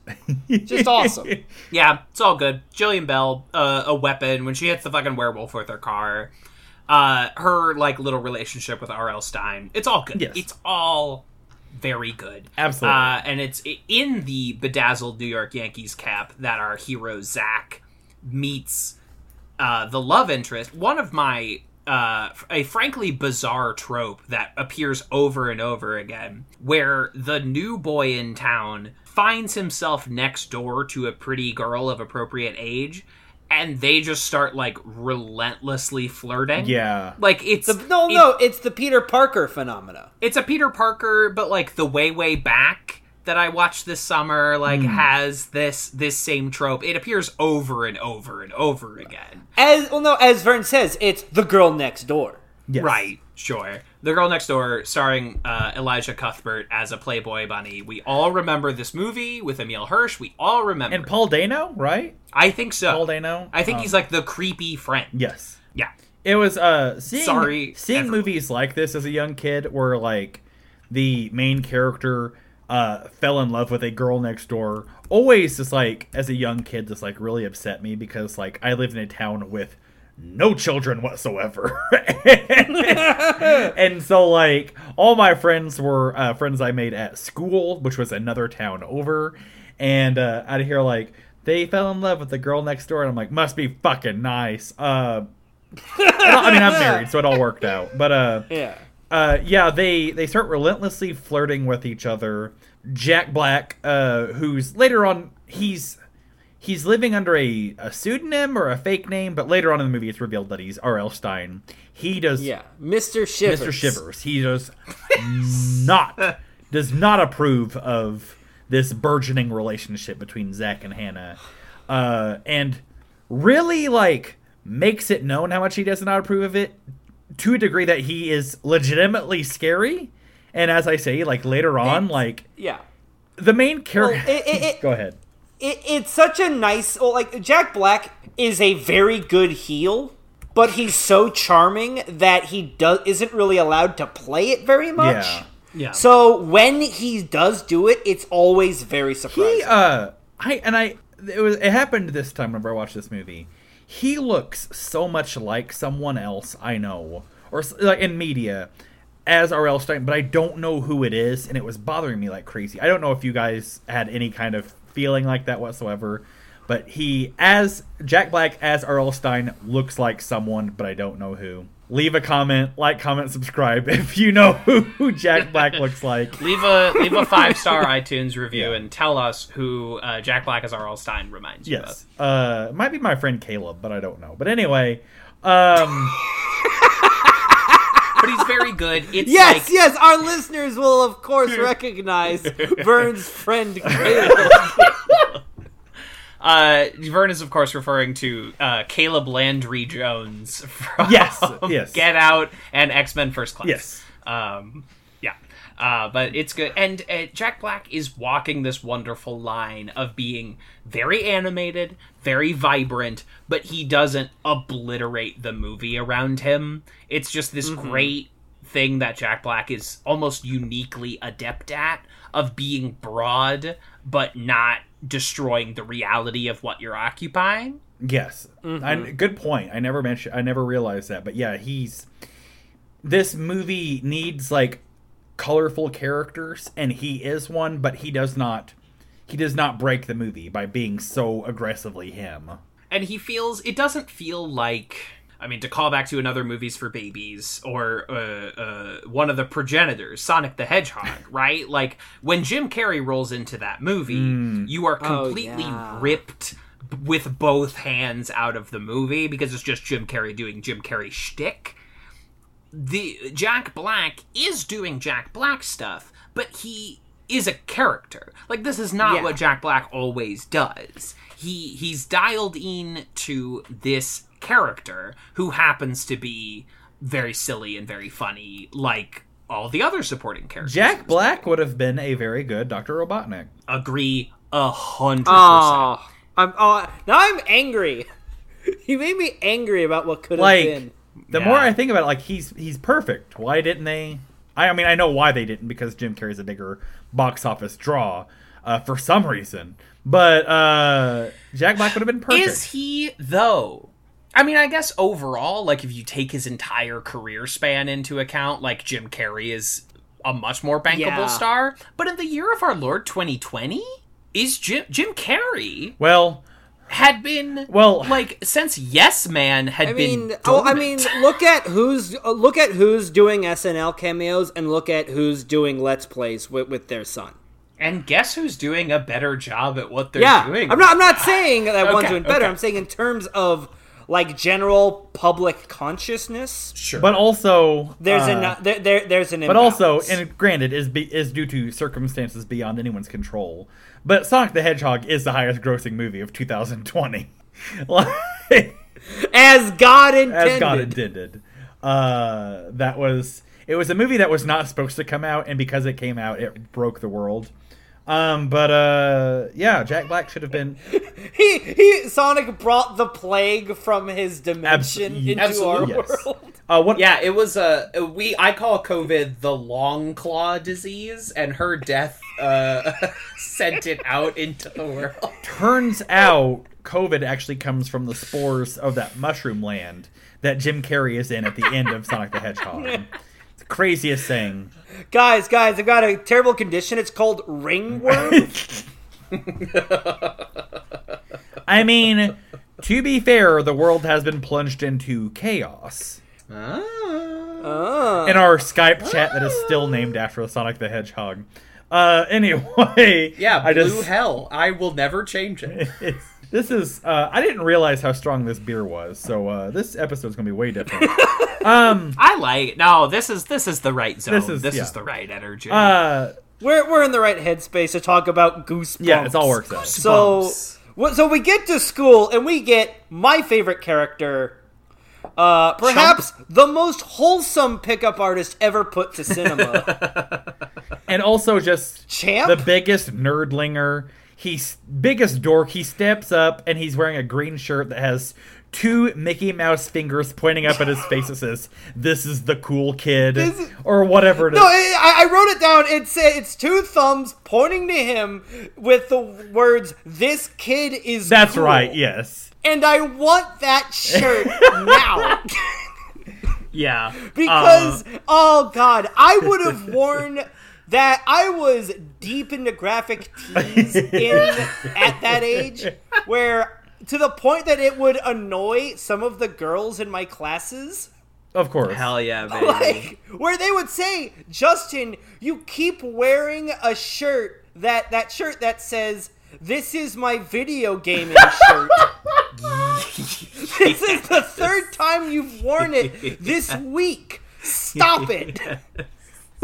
just awesome. Yeah, it's all good. Jillian Bell, uh, a weapon when she hits the fucking werewolf with her car. Uh, her like little relationship with R.L. Stine. It's all good. Yes. It's all very good. Absolutely. Uh, and it's in the bedazzled New York Yankees cap that our hero Zach meets uh, the love interest, one of my uh, a frankly bizarre trope that appears over and over again, where the new boy in town finds himself next door to a pretty girl of appropriate age, and they just start like relentlessly flirting. Yeah. Like it's The, no, it- no, it's the Peter Parker phenomena. it's a Peter Parker, but like the way way back that I watched this summer, like Hmm. has this this same trope. It appears over and over and over again. As well, no, as Vern says, it's the girl next door. Yes. Right, sure. The Girl Next Door, starring uh, Elisha Cuthbert as a Playboy bunny. We all remember this movie with Emile Hirsch. We all remember. And Paul Dano, right? I think so. Paul Dano. I think Um, he's like the creepy friend. Yes. Yeah. It was uh seeing Sorry, seeing everyone. movies like this as a young kid where like the main character uh fell in love with a girl next door always just like as a young kid just like really upset me because like I lived in a town with no children whatsoever. and so like all my friends were uh, friends I made at school, which was another town over, and uh, I'd hear like they fell in love with the girl next door, and I'm like, must be fucking nice. Uh, I mean, I'm married, so it all worked out. But uh, Yeah. Uh, yeah, they they start relentlessly flirting with each other. Jack Black, uh, who's later on he's he's living under a, a pseudonym or a fake name, but later on in the movie it's revealed that he's R.L. Stine. He does Yeah. Mr. Shivers. Mr. Shivers. He does not does not approve of this burgeoning relationship between Zach and Hannah, uh, and really like makes it known how much he does not approve of it to a degree that he is legitimately scary. And as I say, like later on, like Yeah. the main character. Well, it- it- it- Go ahead. It, it's such a nice. Well, like Jack Black is a very good heel, but he's so charming that he does isn't really allowed to play it very much. Yeah. Yeah. So when he does do it, it's always very surprising. He uh I and I it was it happened this time whenever I watched this movie. He looks so much like someone else I know or like in media as R.L. Stine, but I don't know who it is and it was bothering me like crazy. I don't know if you guys had any kind of feeling like that whatsoever, but he as Jack Black as R.L. Stine looks like someone, but I don't know who. Leave a comment, like, comment, subscribe if you know who, who Jack Black looks like. leave a leave a five star iTunes review and tell us who uh, Jack Black as R.L. Stine reminds you of. Yes. Uh, it might be my friend Caleb, but I don't know. But anyway, um, But he's very good. It's yes, like yes, our listeners will of course recognize Vern's friend Caleb. Uh, Vern is of course referring to uh, Caleb Landry Jones from Yes, yes. Get Out and X Men First Class. Yes. Um, yeah. Uh, but it's good, and uh, Jack Black is walking this wonderful line of being very animated, very vibrant, but he doesn't obliterate the movie around him. It's just this great thing that Jack Black is almost uniquely adept at of being broad, but not destroying the reality of what you're occupying. yes. I, mm-hmm. good point. I never mentioned. I never realized that. But yeah, he's. This movie needs like colorful characters, and he is one. But he does not. He does not break the movie by being so aggressively him. and he feels it doesn't feel like I mean to call back to another movies for babies or uh, uh, one of the progenitors, Sonic the Hedgehog, right? Like when Jim Carrey rolls into that movie, you are Oh, completely yeah. ripped with both hands out of the movie because it's just Jim Carrey doing Jim Carrey shtick. The Jack Black is doing Jack Black stuff, but he is a character. Like this is not Yeah. what Jack Black always does. He he's dialed in to this character who happens to be very silly and very funny, like all the other supporting characters. Jack Black would have been a very good Doctor Robotnik. agree a hundred percent. I'm oh, now I'm angry. He made me angry about what could have Like been. the Yeah. more I think about it, like he's he's perfect. Why didn't they? I, I mean, I know why they didn't because Jim Carrey's a bigger box office draw uh, for some reason. But uh, Jack Black would have been perfect. Is he though? I mean, I guess overall, like if you take his entire career span into account, like Jim Carrey is a much more bankable Yeah. star. But in the year of our Lord 2020, is Jim Jim Carrey? well, had been Well- like since Yes Man had I been. mean, oh, I mean, look at who's uh, look at who's doing SNL cameos and look at who's doing Let's Plays with, with their son. and guess who's doing a better job at what they're Yeah, doing? I'm not. I'm not saying that one's doing better. okay. I'm saying in terms of like general public consciousness. Sure, But also, There's uh, an there, there there's an But also, and granted, is be, is due to circumstances beyond anyone's control. But Sonic the Hedgehog is the highest grossing movie of 2020. like, as God intended. as God intended. Uh, that was it was a movie that was not supposed to come out, and because it came out, it broke the world. Um, but uh, yeah, Jack Black should have been He he Sonic brought the plague from his dimension Abs- into absolutely, our yes. world. uh, what? Yeah, it was a uh, we. I call COVID the long claw disease, and her death uh, sent it out into the world. Turns out, COVID actually comes from the spores of that mushroom land that Jim Carrey is in at the end of Sonic the Hedgehog. It's the craziest thing. Guys, guys, I've got a terrible condition. It's called ringworm. I mean, to be fair, the world has been plunged into chaos. Ah. Ah. in our Skype chat that is still named after Sonic the Hedgehog. Uh, anyway, Yeah, I blue just hell. I will never change it. this is uh, I didn't realize how strong this beer was, so uh, this episode's gonna be way different. um, I like no. This is this is the right zone. This This is- is the right energy. uh, we're we're in the right headspace to talk about goosebumps. yeah, it's all works out. So, so we get to school and we get my favorite character, uh, perhaps the most wholesome pickup artist ever put to cinema. and also just Champ. the biggest nerdlinger. He's biggest dork. He steps up and he's wearing a green shirt that has two Mickey Mouse fingers pointing up at his face that says, "This is the cool kid," or whatever it is. no, I, I wrote it down. It's it's two thumbs pointing to him with the words "This kid is." That's cool." right. Yes. And I want that shirt now. yeah, Because Uh, oh god, I would have worn that. I was deep into graphic tees in at that age, where to the point that it would annoy some of the girls in my classes. Of course. hell yeah, baby. Like where they would say, "Justin, you keep wearing a shirt that that shirt that says." This is my video gaming shirt. this is the third time you've worn it this week. Stop it.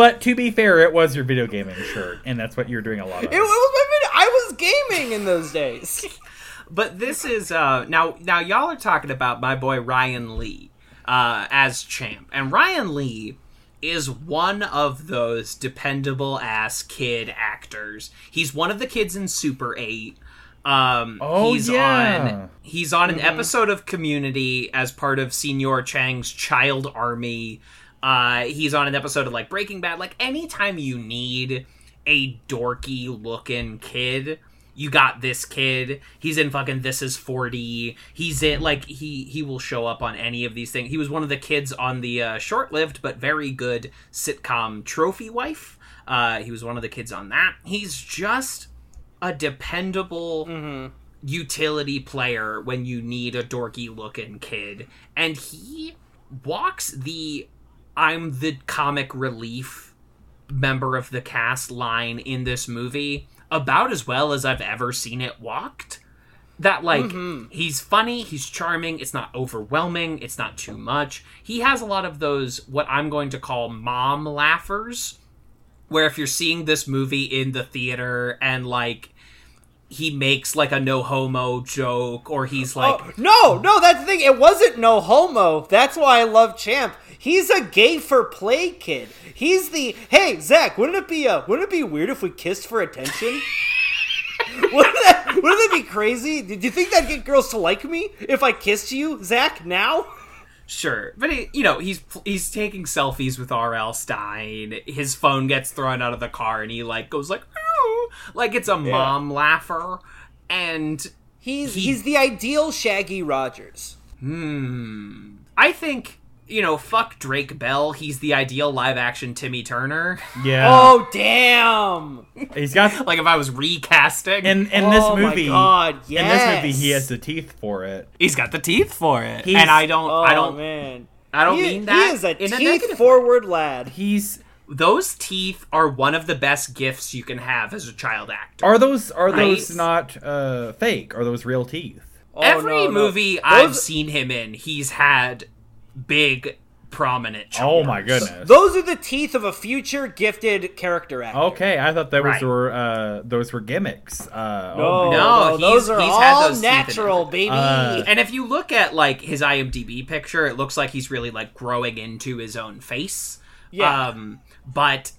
It But to be fair, it was your video gaming shirt, and that's what you're doing a lot of. It was my video. I was gaming in those days. But this is uh now now y'all are talking about my boy Ryan Lee uh as champ. And Ryan Lee is one of those dependable ass kid actors. He's one of the kids in Super 8. Um Oh, he's yeah. on he's on an episode of Community as part of Señor Chang's Child Army. Uh he's on an episode of like Breaking Bad. Like anytime you need a dorky looking kid, you got this kid. He's in fucking This Is 40. He's in like he he will show up on any of these things. He was one of the kids on the uh, short-lived but very good sitcom Trophy Wife. Uh, he was one of the kids on that. He's just a dependable utility player when you need a dorky looking kid, and he walks the "I'm the comic relief." member of the cast line in this movie about as well as I've ever seen it walked. That like mm-hmm. he's funny, he's charming, it's not overwhelming, it's not too much. He has a lot of those what I'm going to call mom laughers where if you're seeing this movie in the theater and like he makes like a no homo joke or he's oh, like Oh, no, no, that's the thing. It wasn't no homo. That's why I love Champ. He's a gay for play kid. He's the hey Zach. Wouldn't it be uh, wouldn't it be weird if we kissed for attention? wouldn't that wouldn't that be crazy? Do you think that'd get girls to like me if I kissed you, Zach? Now? Sure, but he, you know he's he's taking selfies with R.L. Stine. His phone gets thrown out of the car, and he like goes like, "Ooh," like it's a mom laugher. And He's He- he's the ideal Shaggy Rogers. hmm, I think you know, fuck Drake Bell. He's the ideal live action Timmy Turner. Yeah. Oh damn! He's got like if I was recasting, in in Oh this my movie. God, In this movie, he has the teeth for it. he's got the teeth for it, He's- and I don't, Oh I don't, man, I don't he, mean he that is a in a teeth negative way. forward lad. He's Those teeth are one of the best gifts you can have as a child actor. are those are those Right. not uh, fake? Are those real teeth? Oh, Every no, no. movie I've Those- seen him in, he's had big, prominent. Oh my goodness. Those are the teeth of a future gifted character actor. Okay, I thought those Right. were uh, those were gimmicks. Uh, No, oh No, no, those he's- are he's had all those natural, baby. Uh, And if you look at like his IMDb picture, it looks like he's really like growing into his own face. Yeah. Um, but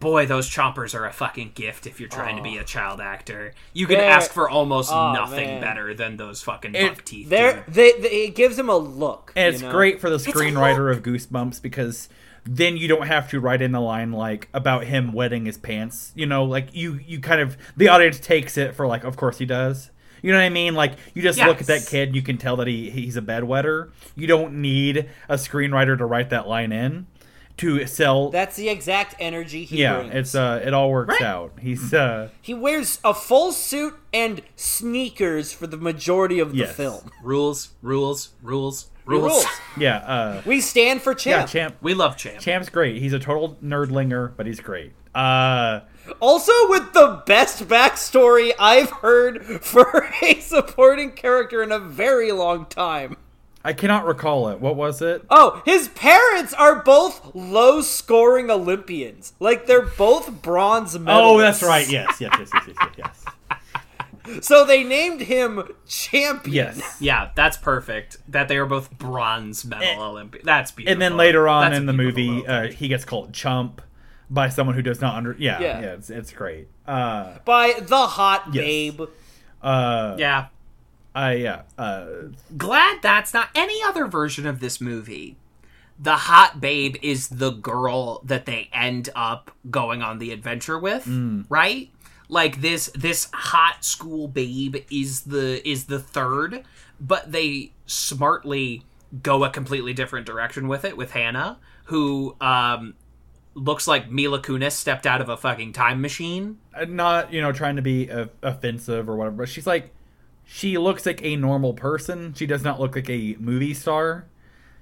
boy, those chompers are a fucking gift if you're trying to be oh. a child actor. You can They're- ask for almost oh, nothing man. better than those fucking It- buck teeth. They're, they, they, it gives him a look. And it's you know? great for the screenwriter of Goosebumps because then you don't have to write in the line like about him wetting his pants. You know, like you you kind of the audience takes it for like, of course he does. You know what I mean? Like you just look at that Yes. kid, you can tell that he he's a bedwetter. You don't need a screenwriter to write that line in to sell. That's the exact energy he yeah, brings. it's uh, it all works Right. out. He's uh, he wears a full suit and sneakers for the majority of the Yes. film. rules, rules, rules, rules. Rules. yeah, uh, We stand for Champ. yeah, champ. champ. We love Champ. Champ's great. He's a total nerdlinger, but he's great. Uh, Also, with the best backstory I've heard for a supporting character in a very long time. I cannot recall it. What was it? Oh, his parents are both low scoring Olympians. Like they're both bronze medalists. Oh, that's right. Yes, yes, yes, yes, yes, yes. So they named him champion. Yes. Yeah, that's perfect. That they are both bronze medal Olympic. That's beautiful. And then later on That's in the movie, uh, he gets called chump by someone who does not under. Yeah, Yeah. yeah, it's, it's great. Uh, By the hot Yes. babe. uh, yeah, I yeah. Uh, glad that's not any other version of this movie. The hot babe is the girl that they end up going on the adventure with, right? Like this this hot school babe is the is the third, but they smartly go a completely different direction with it with Hannah, who um looks like Mila Kunis stepped out of a fucking time machine. not you know trying to be uh, offensive or whatever, but she's like, she looks like a normal person. She does not look like a movie star.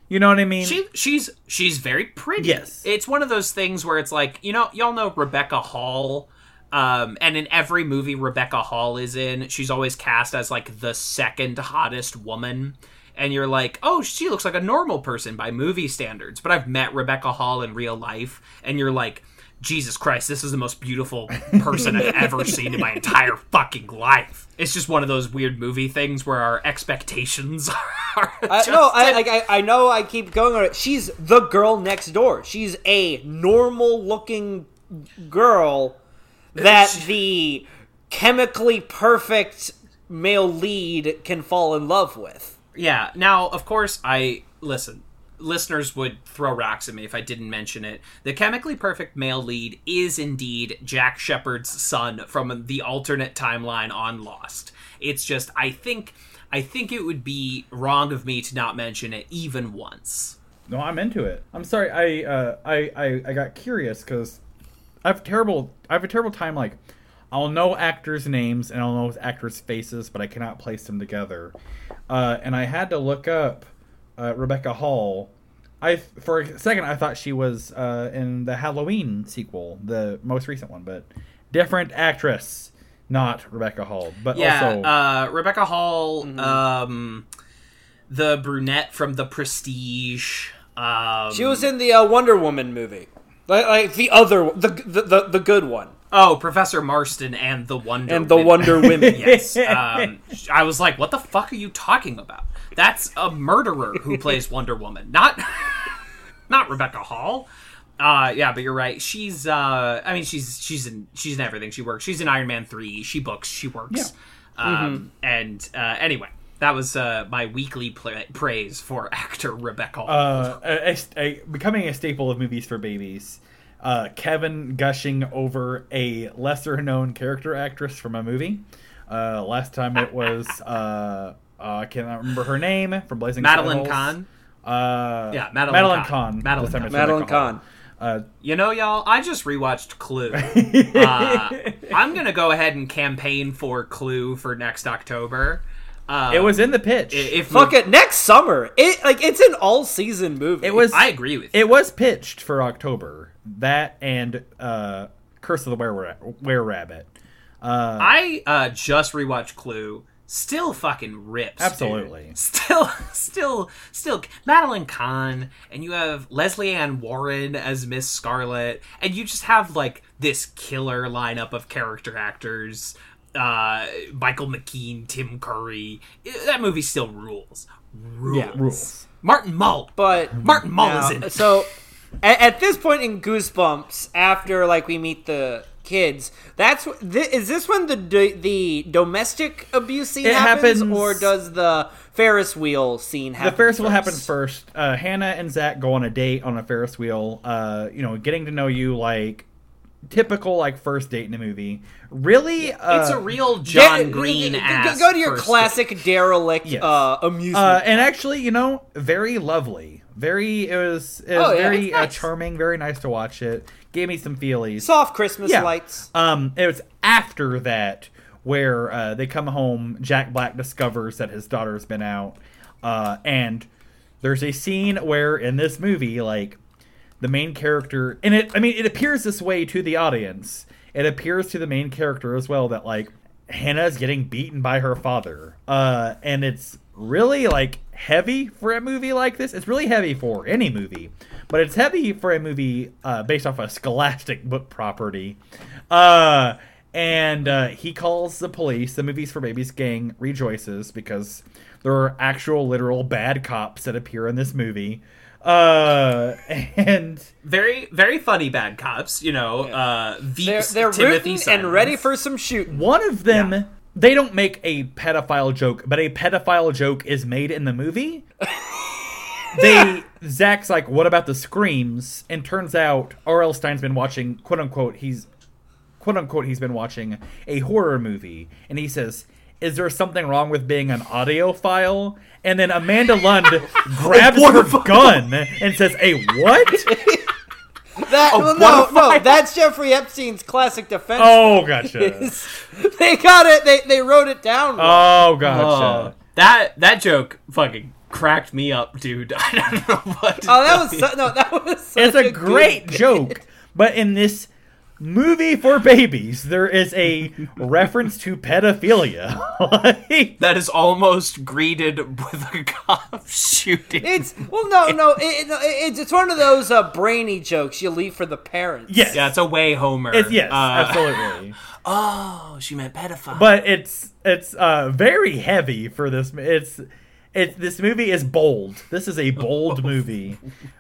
You know what I mean? She she's she's very pretty. Yes. It's one of those things where it's like, you know, y'all know Rebecca Hall. Um, and in every movie Rebecca Hall is in, she's always cast as like the second hottest woman. And you're like, oh, she looks like a normal person by movie standards. But I've met Rebecca Hall in real life, and you're like, Jesus Christ, this is the most beautiful person I've ever seen in my entire fucking life. It's just one of those weird movie things where our expectations are. I, just no, I, like, I I know I keep going on it. She's the girl next door. She's a normal looking girl that the chemically perfect male lead can fall in love with. Yeah. Now, of course, I listen. Listeners would throw rocks at me if I didn't mention it. The chemically perfect male lead is indeed Jack Shephard's son from the alternate timeline on Lost. It's just I think I think it would be wrong of me to not mention it even once. No, I'm into it. I'm sorry. I uh, I, I I got curious because I have terrible. I have a terrible time. Like, I'll know actors' names and I'll know actors' faces, but I cannot place them together. Uh, and I had to look up uh, Rebecca Hall. I for a second I thought she was uh, in the Halloween sequel, the most recent one, but different actress, not Rebecca Hall. But Yeah, also, uh, Rebecca Hall, um, the brunette from The Prestige. Um, She was in the uh, Wonder Woman movie, like, like the other, the, the the the good one, oh Professor Marston and the Wonder Woman. and the Women. Wonder Women. yes. Um, I was like, what the fuck are you talking about? That's a murderer who plays Wonder Woman, not not Rebecca Hall. Uh, yeah, but you're right. She's uh, I mean, she's she's in she's in everything. She works. She's in Iron Man three. She books. She works. Um, and uh, anyway, that was uh, my weekly pla praise for actor Rebecca Hall. uh, a, a- a- becoming a staple of movies for babies. Uh, Kevin gushing over a lesser known character actress from a movie. Uh, last time it was uh, uh, I cannot remember her name from Blazing Madeline Saddles. Kahn. Uh, Yeah, Madeline Madeline Kahn. Kahn. Madeline Kahn. Madeline Alcohol. Kahn. Uh, You know, y'all, I just rewatched Clue. uh, I'm gonna go ahead and campaign for Clue for next October. Uh, it was in the pitch. if Fuck it, next summer. It like it's an all season movie. It was. I agree with you. It was pitched for October. That and uh, Curse of the Were Were Rabbit. Uh, I uh, just rewatched Clue. Still fucking rips. dude. Absolutely. Still, still, still. Madeline Kahn, and you have Lesley Ann Warren as Miss Scarlet, and you just have like this killer lineup of character actors. Uh, Michael McKean, Tim Curry. That movie still rules. Rules. Yeah. rules. Martin Mull. but Martin Mull now- is in it. so at, at this point in Goosebumps, after like we meet the kids, that's wh- thi- is this when the do- the domestic abuse scene It happens, happens- or does the Ferris wheel scene happen? The Ferris wheel happens first. Uh, Hannah and Zach go on a date on a Ferris wheel. Uh, you know, getting to know you like typical like first date in a movie. Really, uh, it's a real John Get- Green go- Go to your first classic derelict Yes. uh, amusement. Uh, and actually, you know, very lovely. Very, it was, it was Oh, yeah, very it's uh, nice. charming. Very nice to watch it. Gave me some feelies. Soft Christmas yeah. lights. Um, it was after that where uh, they come home. Jack Black discovers that his daughter's been out, uh, and there's a scene where in this movie, like the main character, and it, I mean, it appears this way to the audience. It appears to the main character as well that like Hannah's getting beaten by her father, uh, and it's really like heavy for a movie like this. It's really heavy for any movie, but it's heavy for a movie uh, based off a scholastic book property. Uh, and uh, he calls the police. The Movies for Babies gang rejoices because there are actual, literal bad cops that appear in this movie. Uh, and very very funny bad cops you know uh They're, they're rooting and ready for some shoot. one of them, Yeah. they don't make a pedophile joke, but a pedophile joke is made in the movie. they Zach's like, what about the screams? And turns out R.L. Stine's been watching quote unquote he's quote unquote he's been watching a horror movie, and he says. Is there something wrong with being an audiophile? And then Amanda Lund grabs her gun and says, "A what? That well, no, no, that's Jeffrey Epstein's classic defense. Oh, gotcha. is they got it. They they wrote it down. wrong. Oh, Oh, that that joke fucking cracked me up dude i don't know what to Oh, that was you. so, no, that was. it's such a good great bit. joke but in this movie for babies there is a reference to pedophilia like, that is almost greeted with a cop shooting It's well, no, no. It, it, it's it's one of those uh, brainy jokes you leave for the parents. yes yeah it's a way homer it's yes Uh, absolutely oh she meant pedophile but it's it's uh very heavy for this it's it, this movie is bold. This is a bold movie,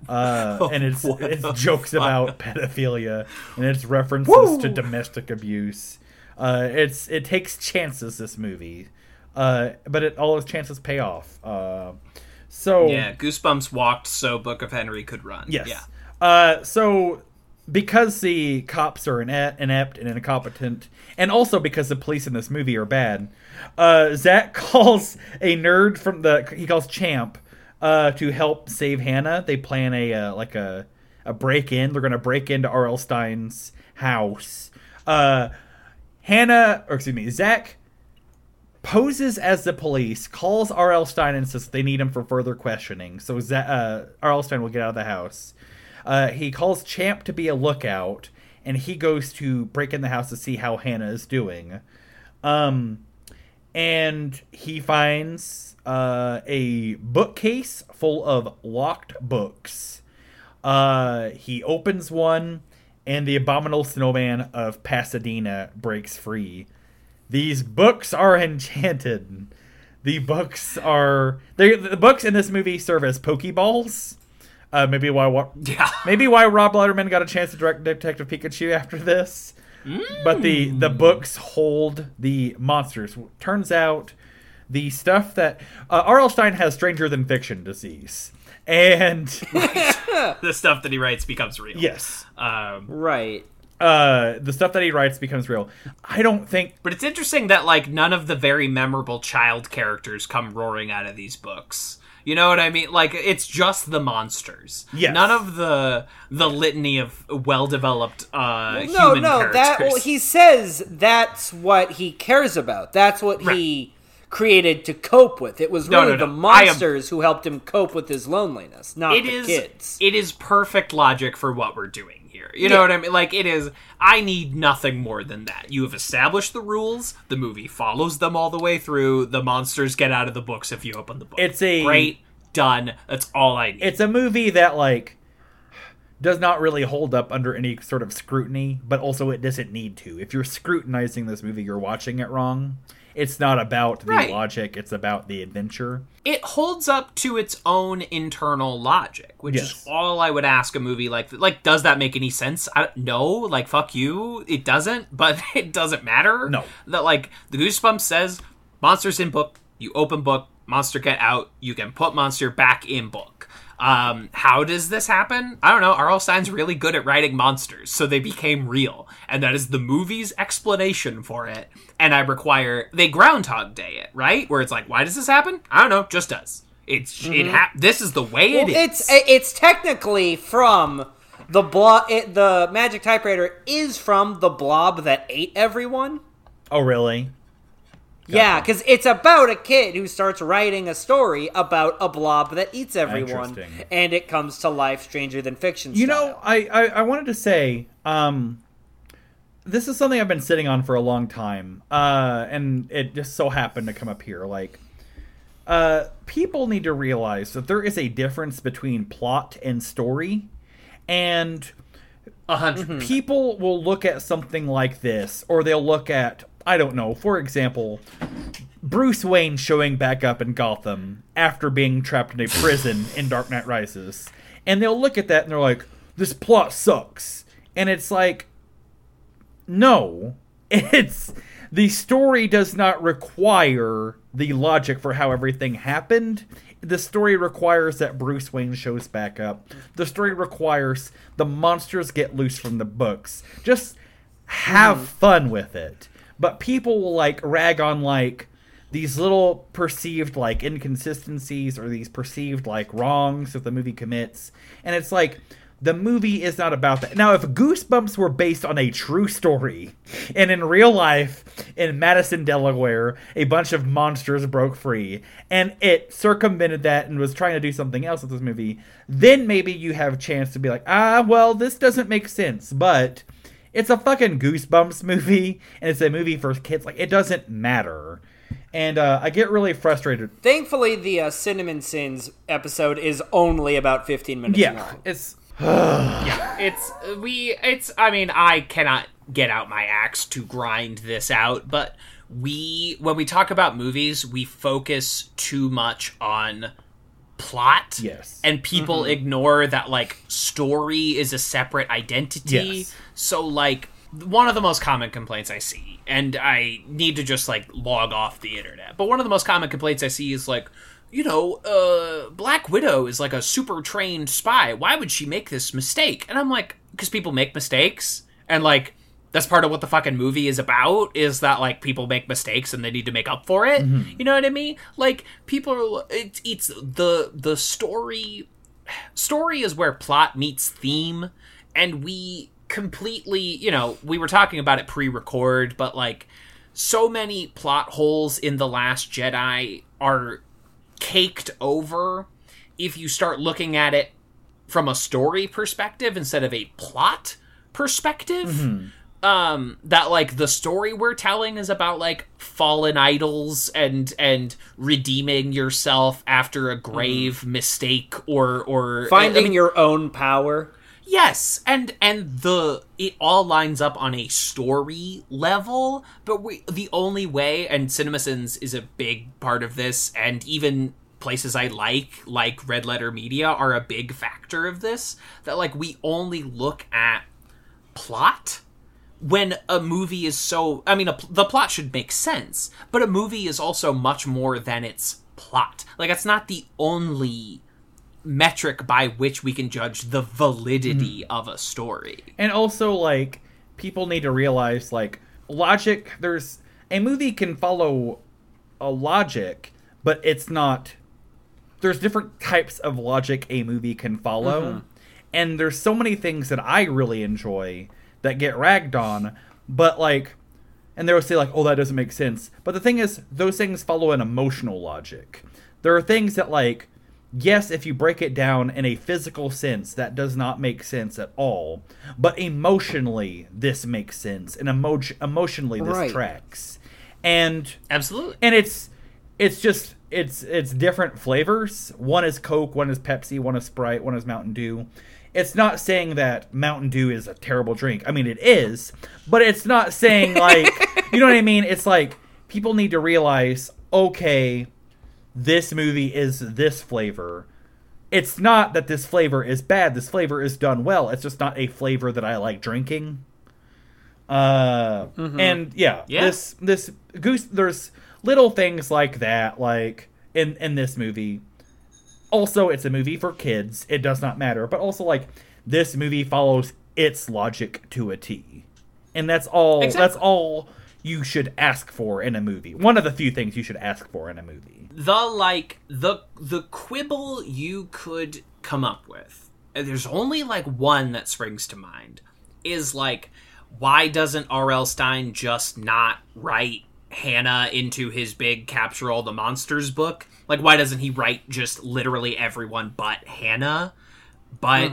uh, and it's it's jokes fuck? about pedophilia and it's references Woo! to domestic abuse. Uh, it's it takes chances. This movie, uh, but it all those chances pay off. Uh, so yeah goosebumps walked so book of henry could run Yes. yeah Uh, so because the cops are ine- inept and incompetent, and also because the police in this movie are bad, uh, Zach calls a nerd from the he calls Champ uh, to help save Hannah. They plan a uh, like a a break in. They're gonna break into R.L. Stine's house. Uh, Hannah, or excuse me, Zach poses as the police, calls R.L. Stine and says they need him for further questioning. So Z- uh, R.L. Stine will get out of the house. Uh, he calls Champ to be a lookout, and he goes to break in the house to see how Hannah is doing. Um, and he finds uh, a bookcase full of locked books. Uh, he opens one, and the abominable snowman of Pasadena breaks free. These books are enchanted. The books are the books in this movie serve as pokeballs. Uh, maybe why what yeah maybe why Rob Letterman got a chance to direct Detective Pikachu after this. But the the books hold the monsters. Turns out the stuff that uh, R.L. Stine has stranger than fiction disease, and the stuff that he writes becomes real yes, um Right. uh, the stuff that he writes becomes real. I don't think But it's interesting that like none of the very memorable child characters come roaring out of these books. You know what I mean? Like it's just the monsters. Yes. None of the the litany of well developed uh no, human no, characters. that well, he says that's what he cares about. That's what he created to cope with. It was No, really no, the no. Am- monsters who helped him cope with his loneliness, not it the is kids. it is perfect logic for what we're doing You know Yeah. what I mean? Like it is I need nothing more than that. You have established the rules, the movie follows them all the way through, the monsters get out of the books if you open the book. It's a- great done. That's all I need. It's a movie that like does not really hold up under any sort of scrutiny, but also it doesn't need to. If you're scrutinizing this movie, you're watching it wrong. It's not about the Right. logic, it's about the adventure. it holds up to its own internal logic, which Yes. is all I would ask a movie like like does that make any sense? I, no, like fuck you, it doesn't, but it doesn't matter. No. That like the Goosebumps says monsters in book, you open book, monster get out, you can put monster back in book. Um, how does this happen? I don't know. R.L. Stine's really good at writing monsters, so they became real, and that is the movie's explanation for it. And I require they Groundhog Day it, right? Where it's like, why does this happen? I don't know, just does. It's it. Ha- this is the way it is. it's it's technically from the blob. The magic typewriter is from the blob that ate everyone. Oh, really? Yeah, because it's about a kid who starts writing a story about a blob that eats everyone, and it comes to life stranger than fiction. You style. know, I, I, I wanted to say, um, this is something I've been sitting on for a long time, uh, and it just so happened to come up here. Like, uh, people need to realize that there is a difference between plot and story, and a 100 Mm-hmm. people will look at something like this, or they'll look at, I don't know, for example, Bruce Wayne showing back up in Gotham after being trapped in a prison in Dark Knight Rises. And they'll look at that and they're like, this plot sucks. And it's like, no. It's. The story does not require the logic for how everything happened. The story requires that Bruce Wayne shows back up. The story requires the monsters get loose from the books. Just have mm-hmm. fun with it. But people will like rag on like these little perceived like inconsistencies or these perceived like wrongs that the movie commits. And it's like the movie is not about that. Now, if Goosebumps were based on a true story, and in real life, in Madison, Delaware, a bunch of monsters broke free, and it circumvented that and was trying to do something else with this movie, then maybe you have a chance to be like, ah, well, this doesn't make sense. But it's a fucking Goosebumps movie, and it's a movie for kids. Like, it doesn't matter. And uh, I get really frustrated. Thankfully, the uh, CinemaSins episode is only about 15 minutes Yeah, long. it's yeah, it's we it's i mean i cannot get out my axe to grind this out but we when we talk about movies we focus too much on plot Yes. and people ignore that like story is a separate identity Yes. so like one of the most common complaints i see and i need to just like log off the internet but one of the most common complaints i see is like you know, uh, Black Widow is like a super trained spy. Why would she make this mistake? And I'm like, because people make mistakes, and like that's part of what the fucking movie is about. Is that like people make mistakes and they need to make up for it? Mm-hmm. You know what I mean? Like people, are, it's it's the the story. Story is where plot meets theme, and we completely, you know, we were talking about it pre-record, but like so many plot holes in the Last Jedi are caked over if you start looking at it from a story perspective instead of a plot perspective. Mm-hmm. Um, that like the story we're telling is about like fallen idols and and redeeming yourself after a grave mistake or or Finding I mean, your own power. Yes, and and the it all lines up on a story level, but we the only way and CinemaSins is a big part of this, and even places I like like Red Letter Media are a big factor of this. That like we only look at plot when a movie is so i mean a, the plot should make sense but a movie is also much more than its plot. Like it's not the only metric by which we can judge the validity hmm. of a story. And also like people need to realize like logic there's a movie can follow a logic but it's not there's different types of logic a movie can follow, mm-hmm. and there's so many things that I really enjoy that get ragged on, but like, and they'll say like, oh, that doesn't make sense. But the thing is, those things follow an emotional logic. There are things that like yes, if you break it down in a physical sense, that does not make sense at all. But emotionally, this makes sense, and emo- emotionally, this Right. tracks. And Absolutely. and it's it's just it's it's different flavors. One is Coke, one is Pepsi, one is Sprite, one is Mountain Dew. It's not saying that Mountain Dew is a terrible drink. I mean, it is, but it's not saying like you know what I mean. It's like people need to realize, okay, this movie is this flavor. It's not that this flavor is bad. This flavor is done well. It's just not a flavor that I like drinking. Uh, and yeah, Yeah. this this goose. There's little things like that, like in in this movie. Also, it's a movie for kids. It does not matter, but also like this movie follows its logic to a T, and that's all. That's all you should ask for in a movie. One of the few things you should ask for in a movie. the like the the quibble you could come up with there's only like one that springs to mind is like why doesn't R.L. Stine just not write Hannah into his big capture all the monsters book. Like why doesn't he write just literally everyone but Hannah? But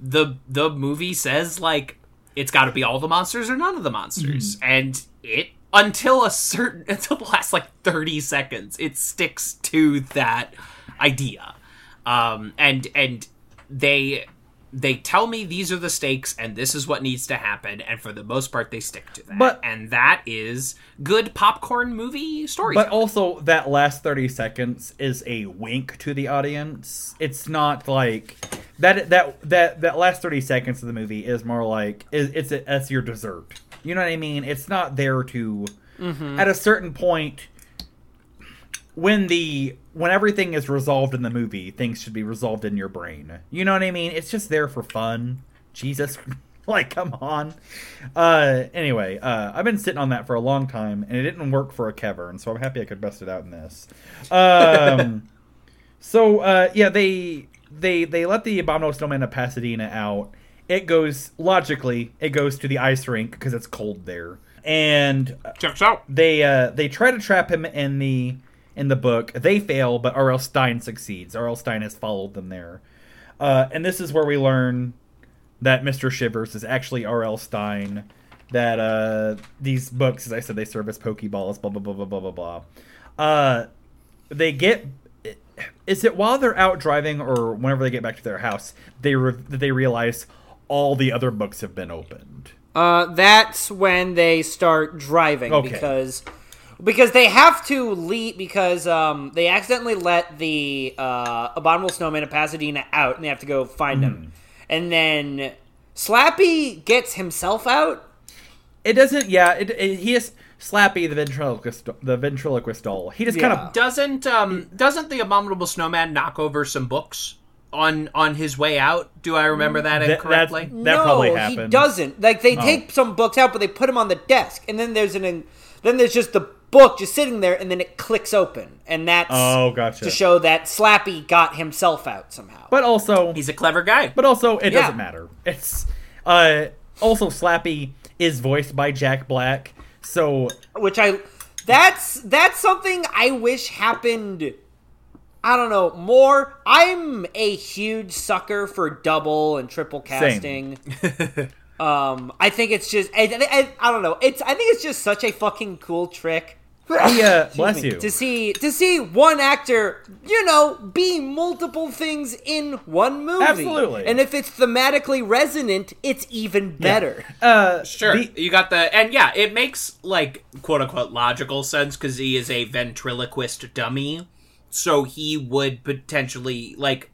the the movie says like it's got to be all the monsters or none of the monsters. And it until a certain until the last like 30 seconds it sticks to that idea. Um and and they they tell me these are the stakes and this is what needs to happen and for the most part they stick to that But- and that is good popcorn movie story But also, that last 30 seconds is a wink to the audience. It's not like that that that that last 30 seconds of the movie is more like is it's a, that's your dessert. You know what I mean? It's not there to mm-hmm. at a certain point when the when everything is resolved in the movie, things should be resolved in your brain. You know what I mean? It's just there for fun. Jesus, like come on. Uh, anyway, uh, I've been sitting on that for a long time, and it didn't work for a Kevern, so I'm happy I could bust it out in this. Um, so uh, yeah, they they they let the Abominable Snowman of Pasadena out. It goes logically, it goes to the ice rink because it's cold there, and checks out they uh, they try to trap him in the in the book. They fail, but R.L. Stine succeeds. R.L. Stine has followed them there, uh, and this is where we learn that Mister Shivers is actually R.L. Stine. That uh, these books, as I said, they serve as pokeballs. Blah blah blah blah blah blah blah. Uh, they get. Is it while they're out driving or whenever they get back to their house they re- they realize all the other books have been opened? Uh, that's when they start driving Okay. because because they have to leave because um, they accidentally let the uh, abominable snowman of Pasadena out and they have to go find Hmm. him, and then Slappy gets himself out. It doesn't. Yeah, it, it, he is Slappy the ventriloquist. The ventriloquist doll. He just kind of. doesn't um doesn't the abominable snowman knock over some books on on his way out do i remember that That- that's- incorrectly That no, probably he happened. Oh. doesn't. Like they take some books out, but they put them on the desk, and then there's an then there's just the book just sitting there, and then it clicks open, and that's Oh, gotcha. to show that Slappy got himself out somehow. But also, he's a clever guy but also, it Yeah. doesn't matter. It's uh also Slappy is voiced by Jack Black, so which I that's that's something I wish happened. I don't know more. I'm a huge sucker for double and triple casting. um, I think it's just I, I, I don't know. It's I think it's just such a fucking cool trick. he uh bless me, you. to see to see one actor, you know, be multiple things in one movie. Absolutely. and if it's thematically resonant, it's even better. Uh, Sure, the- you got the and yeah, it makes like quote unquote logical sense because he is a ventriloquist dummy, so he would potentially like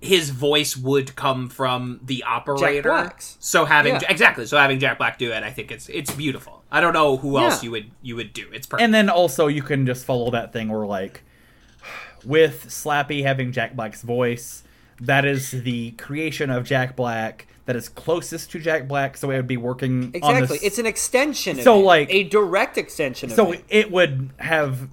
his voice would come from the operator. Black's. So having Yeah. exactly, so having Jack Black do it, I think it's it's beautiful. I don't know who else Yeah. you would you would do. It's perfect. and then also you can just follow that thing where like with Slappy having Jack Black's voice, that is the creation of Jack Black that is closest to Jack Black, so it would be working on Exactly, this. it's an extension. Of So, it. like- a direct extension. so it. it would have.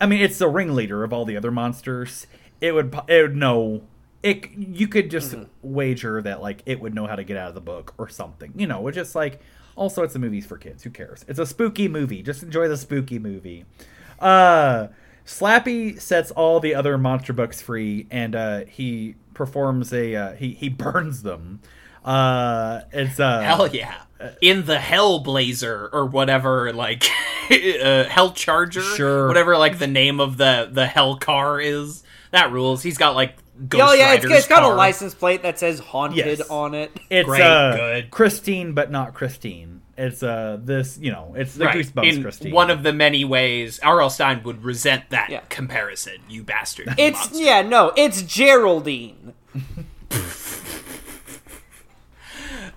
I mean, it's the ringleader of all the other monsters. it would po- it would know it. You could just Mm-hmm. wager that like it would know how to get out of the book or something. You know, it's just like also it's a movies for kids. Who cares? It's a spooky movie. Just enjoy the spooky movie. Uh, Slappy sets all the other monster books free, and uh, he performs a uh, he he burns them. Uh, it's uh, Hell yeah. In the Hellblazer or whatever, like uh, Hell Charger, Sure. whatever, like the name of the the Hell car is. That rules. He's got like Ghost Oh yeah, it's, it's got a license plate that says haunted Yes. on it. It's Great, uh, good. Christine, but not Christine. It's uh this you know it's the Right. Goosebumps In Christine. one of the many ways R.L. Stine would resent that Yeah. comparison, you bastard. It's monster. yeah, no, it's Geraldine.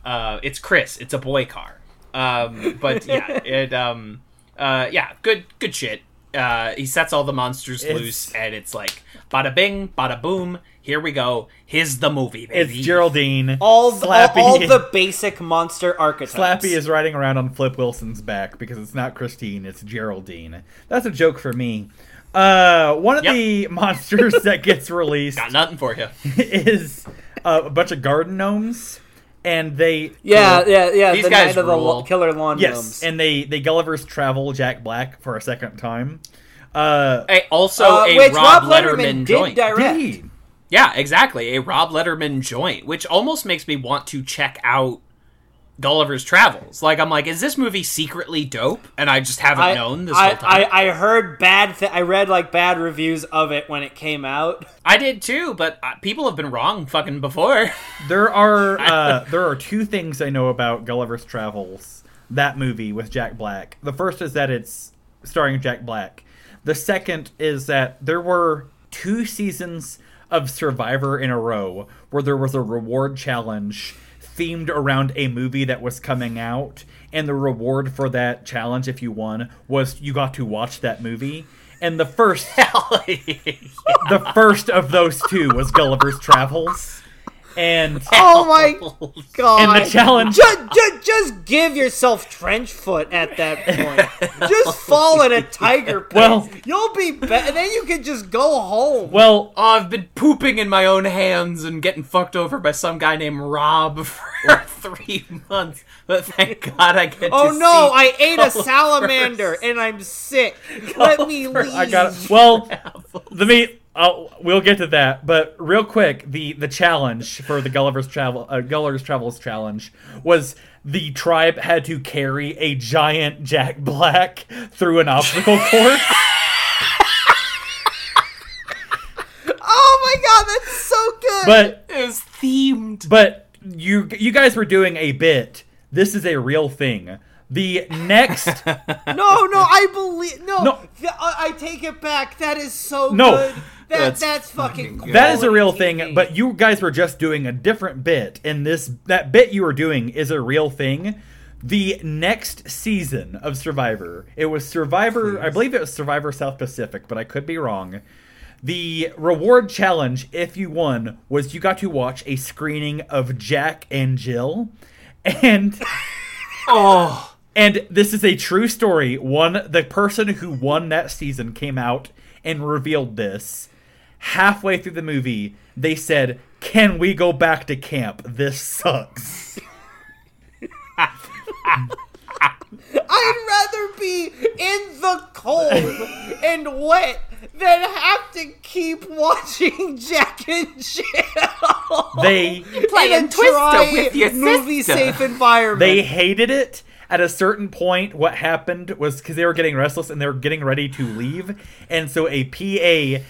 uh, it's Chris. It's a boy car. Um, but yeah, it um, uh, yeah, good good shit. Uh, he sets all the monsters It's- loose, and it's like bada bing, bada boom. Here we go. Here's the movie, it's. Geraldine. All, the, Slappy. all, all the basic monster archetypes. Slappy is riding around on Flip Wilson's back because it's not Christine, it's Geraldine. That's a joke for me. Uh, one of Yep. the monsters that gets released Got nothing for you. is uh, a bunch of garden gnomes, and they Yeah, yeah, yeah. These the guys night of the rule. lo- killer lawn yes, gnomes. and they they Gulliver's Travel Jack Black for a second time. Uh, Hey, also Uh, a which Rob, Rob Letterman, Letterman did joint. direct. did? Yeah, exactly. A Rob Letterman joint, which almost makes me want to check out Gulliver's Travels. Like, I'm like, is this movie secretly dope? And I just haven't I, known this I, whole time. I, I heard bad. Th- I read like bad reviews of it when it came out. I did too, but uh, people have been wrong fucking before. There are uh, there are two things I know about Gulliver's Travels, that movie with Jack Black. The first is that it's starring Jack Black. The second is that there were two seasons of Survivor in a row where there was a reward challenge themed around a movie that was coming out, and the reward for that challenge, if you won, was you got to watch that movie. And the first yeah. the first of those two was Gulliver's Travels. And Oh my god! And the challenge- Just, just, just give yourself trench foot at that point. just fall in a tiger pit. Well- you'll be better. And then you can just go home. well, Oh, I've been pooping in my own hands and getting fucked over by some guy named Rob for three months. But thank God I get Oh to no! see I ate a Gulliver's salamander and I'm sick. Let me leave. I got well. The meat. I'll, we'll get to that, but real quick, the the challenge for the Gulliver's Travel uh, Gulliver's Travels challenge was the tribe had to carry a giant Jack Black through an obstacle course. Oh my god, that's so good. But It was themed. but you you guys were doing a bit. This is a real thing. The next no, no, I believe no. No. I, I take it back. That is so No. good. That, That's that's, fucking. That is a real thing, but you guys were just doing a different bit, and this that bit you were doing is a real thing. The next season of Survivor, it was Survivor, I believe it was Survivor South Pacific, but I could be wrong. The reward challenge, if you won, was you got to watch a screening of Jack and Jill, and Oh, and this is a true story. One, the person who won that season came out and revealed this. Halfway through the movie, they said, "Can we go back to camp? This sucks." I'd rather be in the cold and wet than have to keep watching Jack and Jill. They playing in a Twister dry, with your movie safe environment. they hated it. At a certain point, what happened was because they were getting restless and they were getting ready to leave, and so a PA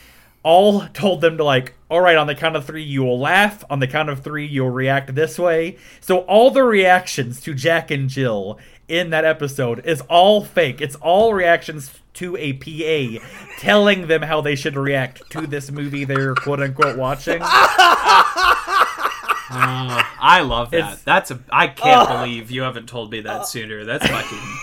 all told them to like, all right, on the count of three, you will laugh. On the count of three, you'll react this way. So all the reactions to Jack and Jill in that episode is all fake. It's all reactions to a PA telling them how they should react to this movie they're quote unquote watching. I love that. It's- That's a. I can't believe you haven't told me that sooner. That's fucking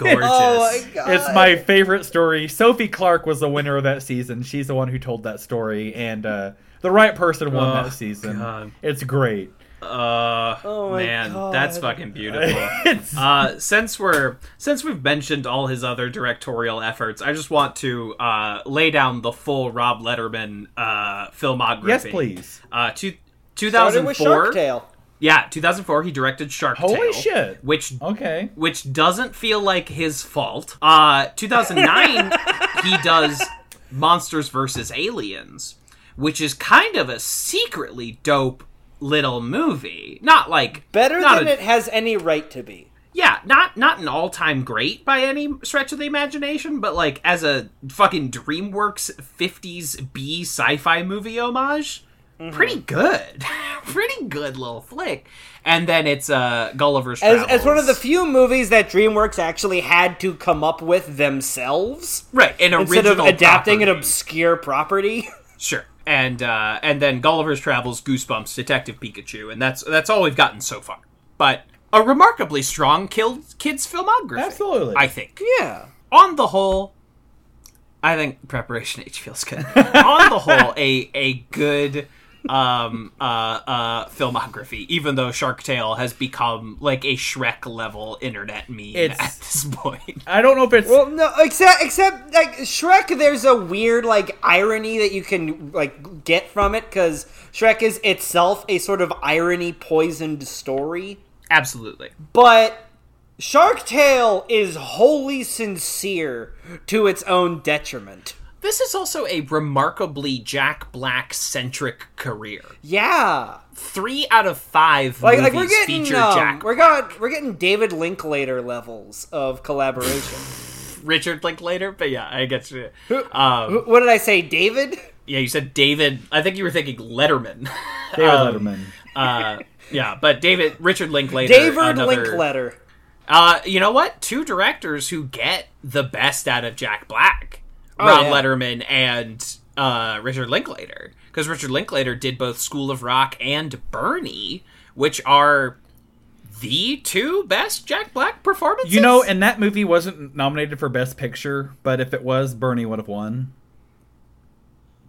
gorgeous. oh my god! It's my favorite story. Sophie Clarke was the winner of that season. She's the one who told that story, and uh, the right person won Oh, that season. God. It's great. Uh, Oh man, God. that's fucking beautiful. Uh, since we're since we've mentioned all his other directorial efforts, I just want to uh, lay down the full Rob Letterman uh, filmography. yes, please. Uh, two, 2004. Shark Tale. Yeah, 2004. He directed Shark Holy Tale, shit. Which Okay. which doesn't feel like his fault. Uh 2009 he does Monsters vs Aliens, which is kind of a secretly dope little movie. Not like Better not than a- it has any right to be. Yeah, not not an all-time great by any stretch of the imagination, but like as a fucking DreamWorks 50s B sci-fi movie homage, Mm-hmm. pretty good. pretty good little flick. And then it's uh Gulliver's As, Travels. as one of the few movies that DreamWorks actually had to come up with themselves right, an instead of original adapting an obscure property. Sure. And uh, and then Gulliver's Travels, Goosebumps, Detective Pikachu, and that's that's all we've gotten so far. But a remarkably strong killed kids filmography. Absolutely. I think. Yeah. On the whole, I think Preparation H feels good. On the whole, a a good um uh uh filmography even though shark tale has become like a shrek level internet meme It's- at this point. I don't know if it's Well, no, except except like Shrek, there's a weird like irony that you can like get from it because Shrek is itself a sort of irony poisoned story, absolutely. But Shark Tale is wholly sincere to its own detriment. This is also a remarkably jack black centric career Yeah, three out of five like movies like we're getting feature um, Jack. we're got we're getting David Linklater levels of collaboration. Richard Linklater, but yeah, I guess. you. Um, Wh- what did I say, David? yeah, you said David. I think you were thinking Letterman. David Um, Letterman. uh, yeah, but David Richard Linklater. David another- Linklater. Uh, you know what? Two directors who get the best out of Jack Black, Oh, Ron yeah. Letterman and uh, Richard Linklater, because Richard Linklater did both School of Rock and Bernie, which are the two best Jack Black performances. You know, and that movie wasn't nominated for Best Picture, but if it was, Bernie would have won.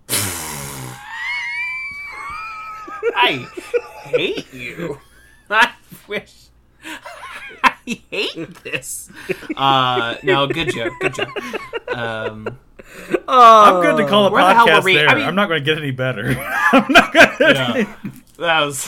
I hate you. I wish. I hate this. Uh, no, good joke. Good joke. Um, I'm good to call a Uh, where the podcast we? there. I mean- I'm not going to get any better. I'm not going to. yeah, that was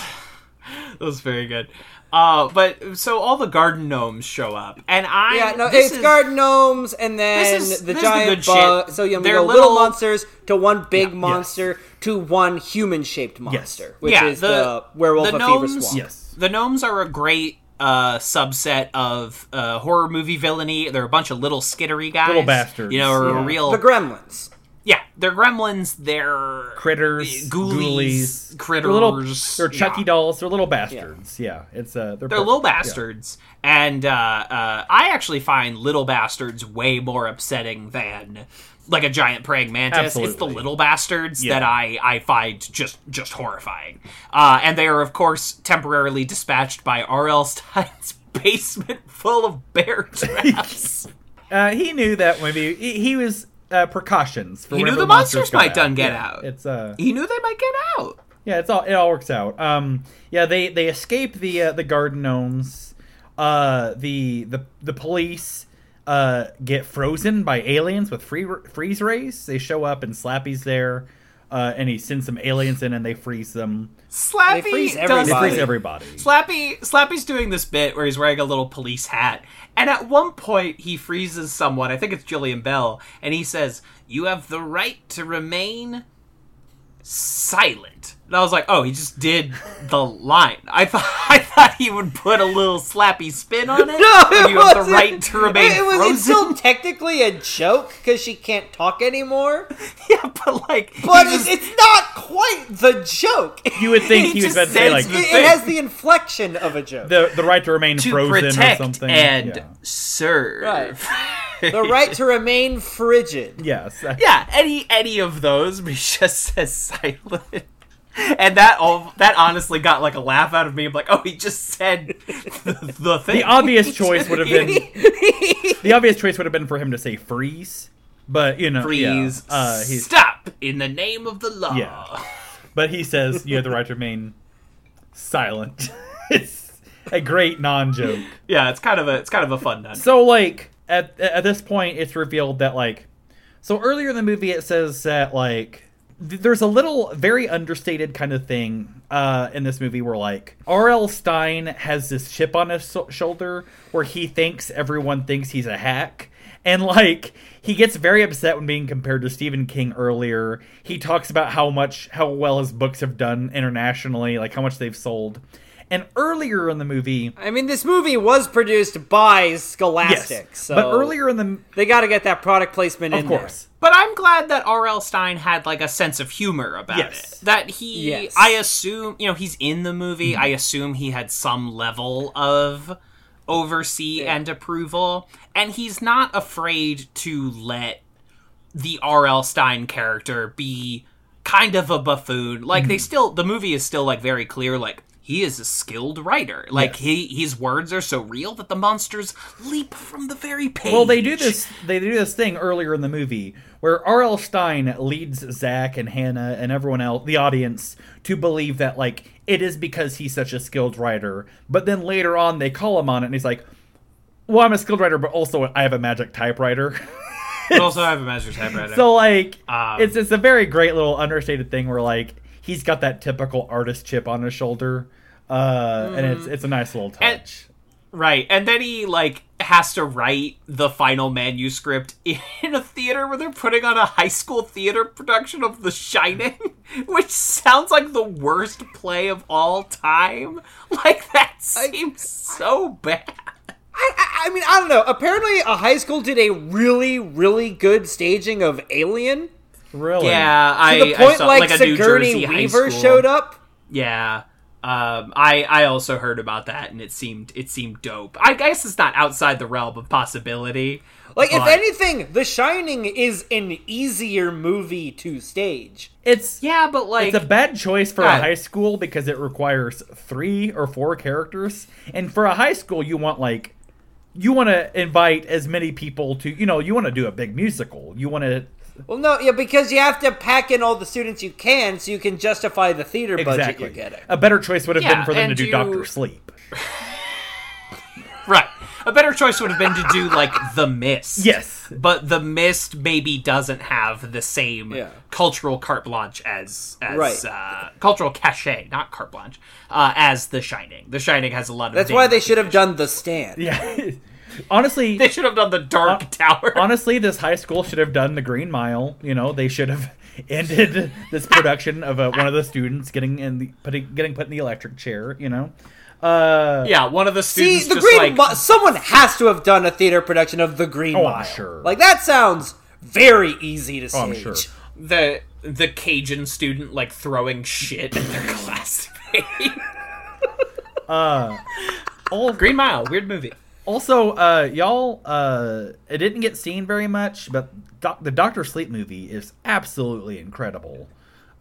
that was very good. Uh, but so all the garden gnomes show up, and I Yeah, no, it's is- garden gnomes, and then This is- the this is the giant good bug. shit. So yeah, we They're go little, little- monsters to one big Yeah. monster to one human-shaped monster, which yeah, is the, werewolf the of Fever gnomes- Swamp. Yes. The gnomes are a great uh, subset of uh, horror movie villainy. They're a bunch of little skittery guys, Little bastards. You know, are a Yeah. real The gremlins. Yeah. They're gremlins. They're Critters, ghoulies, ghoulies, critters. They're little, they're Chucky yeah. dolls. They're little bastards. Yeah, it's uh, they're, They're little perfect. Yeah. bastards, and uh, uh, I actually find little bastards way more upsetting than like a giant praying mantis. It's the little bastards Yeah. that I I find just just horrifying. Uh, and they are of course temporarily dispatched by R.L. Stine's basement full of bear traps. Uh, he knew that maybe he, he was uh, precautions. For He knew the monsters go might done get Yeah, out. It's uh, he knew they might get out. yeah, it's all it all works out. Um, yeah, they they escape the uh, the garden gnomes. Uh, the the the police uh get frozen by aliens with free freeze rays. They show up and Slappy's there. Uh, and he sends some aliens in and they freeze them. Slappy They freeze does They everybody. freeze everybody. Slappy Slappy's doing this bit where he's wearing a little police hat, and at one point he freezes someone. I think it's Jillian Bell, and he says, "You have the right to remain silent." And I was like, "Oh, he just did the line." I thought I thought he would put a little Slappy spin on it. No, it you have the wasn't. right to remain It, it was, frozen. it's still technically a joke because she can't talk anymore. yeah, but like, But it's, just- it's not quite the joke. You would think He he, was just about to say says like It, it has the inflection of a joke. the the right to remain to frozen protect or something. and Yeah. serve. Right. the right to remain frigid. Yes. Yeah, any any of those, but he just says silent. And that all that honestly got like a laugh out of me. I'm like, oh, he just said the, the thing. The obvious choice would have been the obvious choice would have been for him to say freeze, but you know, freeze. Yeah, uh, he's Stop in the name of the law. Yeah. but he says you have the right to remain silent. it's a great non-joke. Yeah, it's kind of a it's kind of a fun nun. So like at at this point, it's revealed that like so earlier in the movie it says that like there's a little very understated kind of thing uh, in this movie where like R.L. Stine has this chip on his so- shoulder where he thinks everyone thinks he's a hack. And like he gets very upset when being compared to Stephen King earlier. He talks about how much how well his books have done internationally, like how much they've sold. And earlier in the movie, I mean, this movie was produced by Scholastic, yes, so but earlier in the they got to get that product placement of in course, But I'm glad that R.L. Stine had like a sense of humor about Yes. it. That he, Yes. I assume, you know, he's in the movie. Mm-hmm. I assume he had some level of oversee and approval, and he's not afraid to let the R.L. Stine character be kind of a buffoon. Like Mm-hmm. they still, the movie is still like very clear, like. He is a skilled writer. Like he, his words are so real that the monsters leap from the very page. Well, they do this. They do this thing earlier in the movie where R.L. Stine leads Zach and Hannah and everyone else, the audience, to believe that like it is because he's such a skilled writer. But then later on, they call him on it, and he's like, "Well, I'm a skilled writer, but also I have a magic typewriter." But also I have a master typewriter. so like, Um, it's it's a very great little understated thing where like he's got that typical artist chip on his shoulder, uh, and it's it's a nice little And- touch. Right, and then he like has to write the final manuscript in a theater where they're putting on a high school theater production of The Shining, which sounds like the worst play of all time. Like that seems so bad. I, I, I mean, I don't know. Apparently, a high school did a really, really good staging of Alien. Really, Yeah, To I, the I point saw like, like a New Jersey Sigourney Weaver showed up. Yeah. Um, I I also heard about that and it seemed it seemed dope. I guess it's not outside the realm of possibility. Like, if anything, The Shining is an easier movie to stage. it's yeah, but like It's a bad choice for God. a high school because it requires three or four characters. And for a high school, you want like you want to invite as many people to, you know, you want to do a big musical. You want to Well, no, yeah, because you have to pack in all the students you can so you can justify the theater budget exactly. you're getting. A better choice would have Yeah, been for them to do you- Doctor Sleep. Right. A better choice would have been to do like The Mist. Yes. But The Mist maybe doesn't have the same Yeah. cultural carte blanche as as Right. uh, cultural cachet, not carte blanche, uh, as The Shining. The Shining has a lot of That's why they should have done The Stand. Yeah. honestly, They should have done the Dark Tower. honestly, this high school should have done the Green Mile. You know, they should have ended this production of uh, one of the students getting in the putting getting put in the electric chair. You know. Uh, yeah, one of the See, students the just Green like Mi- someone has to have done a theater production of The Green Oh, Mile. I'm sure. Like that sounds very easy to Oh, I'm stage. sure. the the Cajun student like throwing shit at their classmate. Uh, all Green Mile, weird movie. Also, uh, y'all, uh, it didn't get seen very much, but doc- the Doctor Sleep movie is absolutely incredible.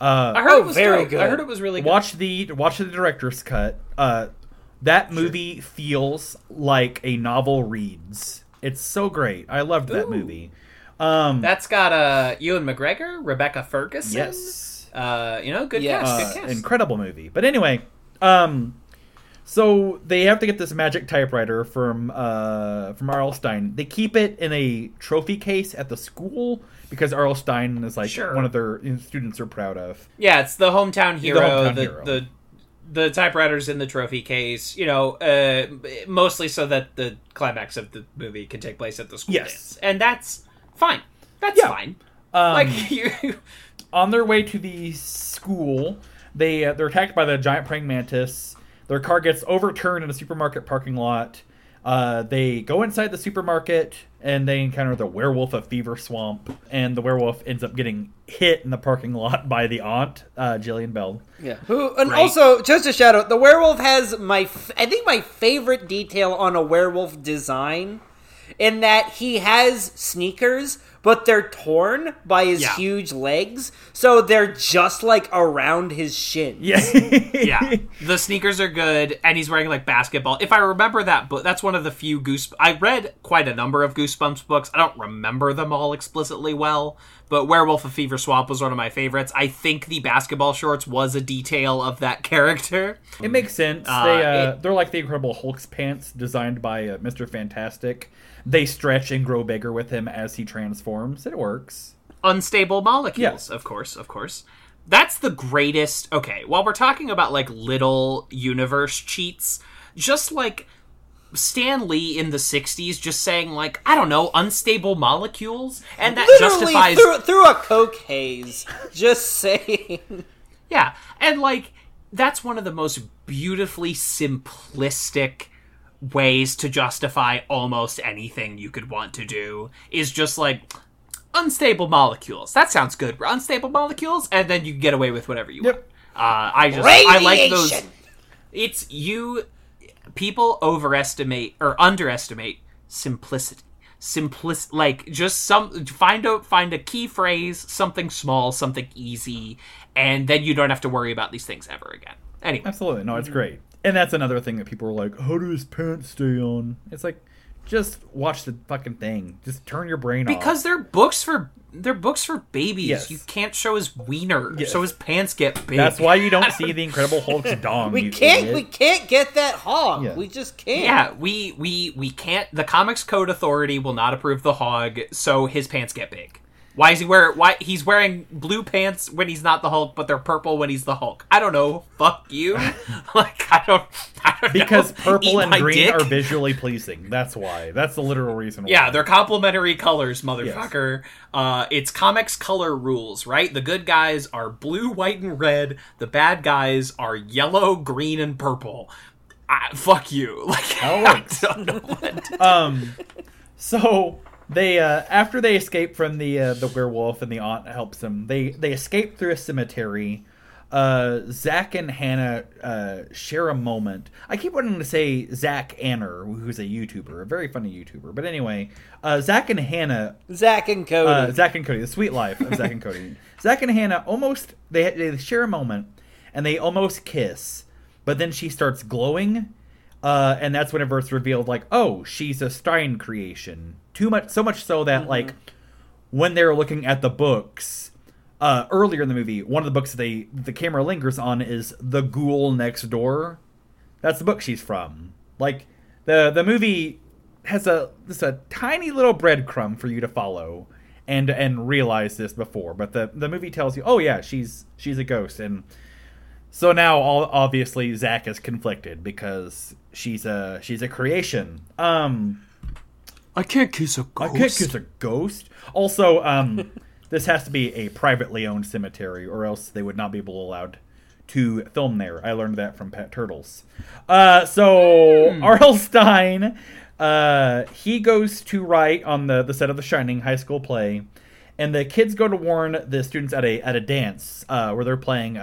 Uh, I heard Oh, it was very dope. good. I heard it was really good. watch the watch the director's cut. Uh, that movie feels like a novel reads. It's so great. I loved that movie. Um, That's got uh Ewan McGregor, Rebecca Ferguson. yes, Uh, you know, good Yes. cast. uh, Good cast. incredible movie. But anyway, um, so they have to get this magic typewriter from uh, from R.L. Stine. They keep it in a trophy case at the school because R.L. Stine is like Sure. one of their students are proud of. Yeah, it's the hometown hero. The hometown the, hero. the the typewriters in the trophy case. You know, uh, mostly so that the climax of the movie can take place at the school Yes. dance, and that's fine. That's Yeah. fine. Um, like you. on their way to the school, they uh, they're attacked by the giant praying mantis. Their car gets overturned in a supermarket parking lot. Uh, they go inside the supermarket and they encounter the werewolf of Fever Swamp, and the werewolf ends up getting hit in the parking lot by the aunt, uh, Jillian Bell. Yeah. Who and Right. also just a shout out, the werewolf has my f- I think my favorite detail on a werewolf design in that he has sneakers, but they're torn by his Yeah. huge legs, so they're just like around his shin. Yeah. yeah, the sneakers are good, and he's wearing like basketball. If I remember that book, that's one of the few Goose. I read quite a number of Goosebumps books. I don't remember them all explicitly well, but Werewolf of Fever Swamp was one of my favorites. I think the basketball shorts was a detail of that character. It makes sense. Uh, they uh, it- they're like the Incredible Hulk's pants, designed by uh, Mister Fantastic. They stretch and grow bigger with him as he transforms. It works. unstable molecules of course of course that's the greatest okay while we're talking about like little universe cheats just like stan lee in the 60s just saying like i don't know unstable molecules and that Literally justifies through, through a coke haze. Just saying. yeah and like that's one of the most beautifully simplistic ways to justify almost anything you could want to do is just like unstable molecules. That sounds good. We're Unstable molecules, and then you get away with whatever you Yep. want. Uh, I just I like those. It's you. People overestimate or underestimate simplicity. Simplic, like just some find a find a key phrase, something small, something easy, and then you don't have to worry about these things ever again. Anyway, Absolutely, no, it's great. And that's another thing that people are like, "How do his pants stay on?" It's like, just watch the fucking thing. Just turn your brain off. because they're books for they're books for babies. Yes. You can't show his wiener, Yes. so his pants get big. that's why you don't see the Incredible Hulk's dong. We can't. idiot. We can't get that hog. Yeah. We just can't. Yeah, we we we can't. The Comics Code Authority will not approve the hog, so his pants get big. Why is he wear? Why he's wearing blue pants when he's not the Hulk, but they're purple when he's the Hulk? I don't know. Fuck you. like I don't. I don't because know. purple Eat and green dick. are visually pleasing. That's why. That's the literal reason. Why. Yeah, they're complementary colors, motherfucker. Uh, it's comics color rules, right? The good guys are blue, white, and red. The bad guys are yellow, green, and purple. I, fuck you. Like I don't know what. Um so they uh after they escape from the uh, the werewolf and the aunt helps them they they escape through a cemetery uh zach and hannah uh share a moment i keep wanting to say zach anner who's a youtuber a very funny youtuber but anyway uh zach and hannah Zach and Cody. uh, Zach and Cody, the sweet life of Zach and Cody. Zach and Hannah almost they they share a moment and they almost kiss, but then she starts glowing, uh, and that's whenever it's revealed like, oh, she's a Stine creation. Too much, so much so that like when they're looking at the books. Uh, earlier in the movie, one of the books that they the camera lingers on is "The Ghoul Next Door." That's the book she's from. Like the the movie has a just a tiny little breadcrumb for you to follow and and realize this before, but the the movie tells you, oh yeah, she's she's a ghost, and so now all obviously Zach is conflicted because she's a she's a creation. Um, I can't kiss a I can't kiss a ghost. Also, um, this has to be a privately owned cemetery, or else they would not be able allowed to film there. I learned that from Pet Turtles. Uh, so R.L. Stine, uh, he goes to write on the the set of the Shining high school play, and the kids go to warn the students at a at a dance uh, where they're playing.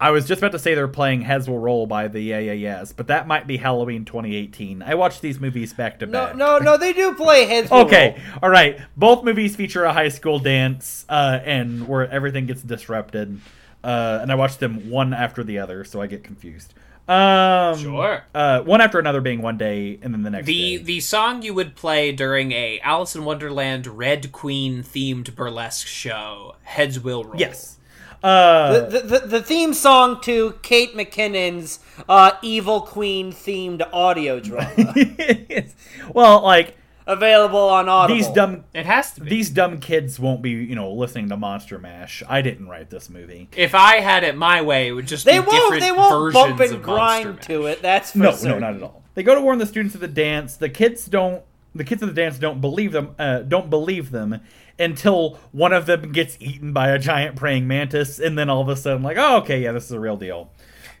I was just about to say they're playing Heads Will Roll by the Yeah Yeah Yeahs, but that might be Halloween 2018. I watched these movies back to back. no, no. no, They do play heads. will Okay, roll. all right. Both movies feature a high school dance, uh, and where everything gets disrupted. Uh, and I watched them one after the other, so I get confused. Um, Sure. Uh, one after another being one day, and then the next The day. the song you would play during a Alice in Wonderland Red Queen themed burlesque show, Heads Will Roll. yes. Uh, The, the, the theme song to Kate McKinnon's uh, Evil Queen themed audio drama well, like available on Audible. these dumb It has to be. these dumb kids won't be, you know, listening to Monster Mash. I didn't write this movie. if I had it my way, it would just They be won't. different They won't versions bump and grind to it. That's for No, certain. no, not at all. They go to warn the students of the dance. The kids don't. The kids of the dance don't believe them. Uh, don't believe them until one of them gets eaten by a giant praying mantis, and then all of a sudden, like, oh, okay, yeah, this is a real deal.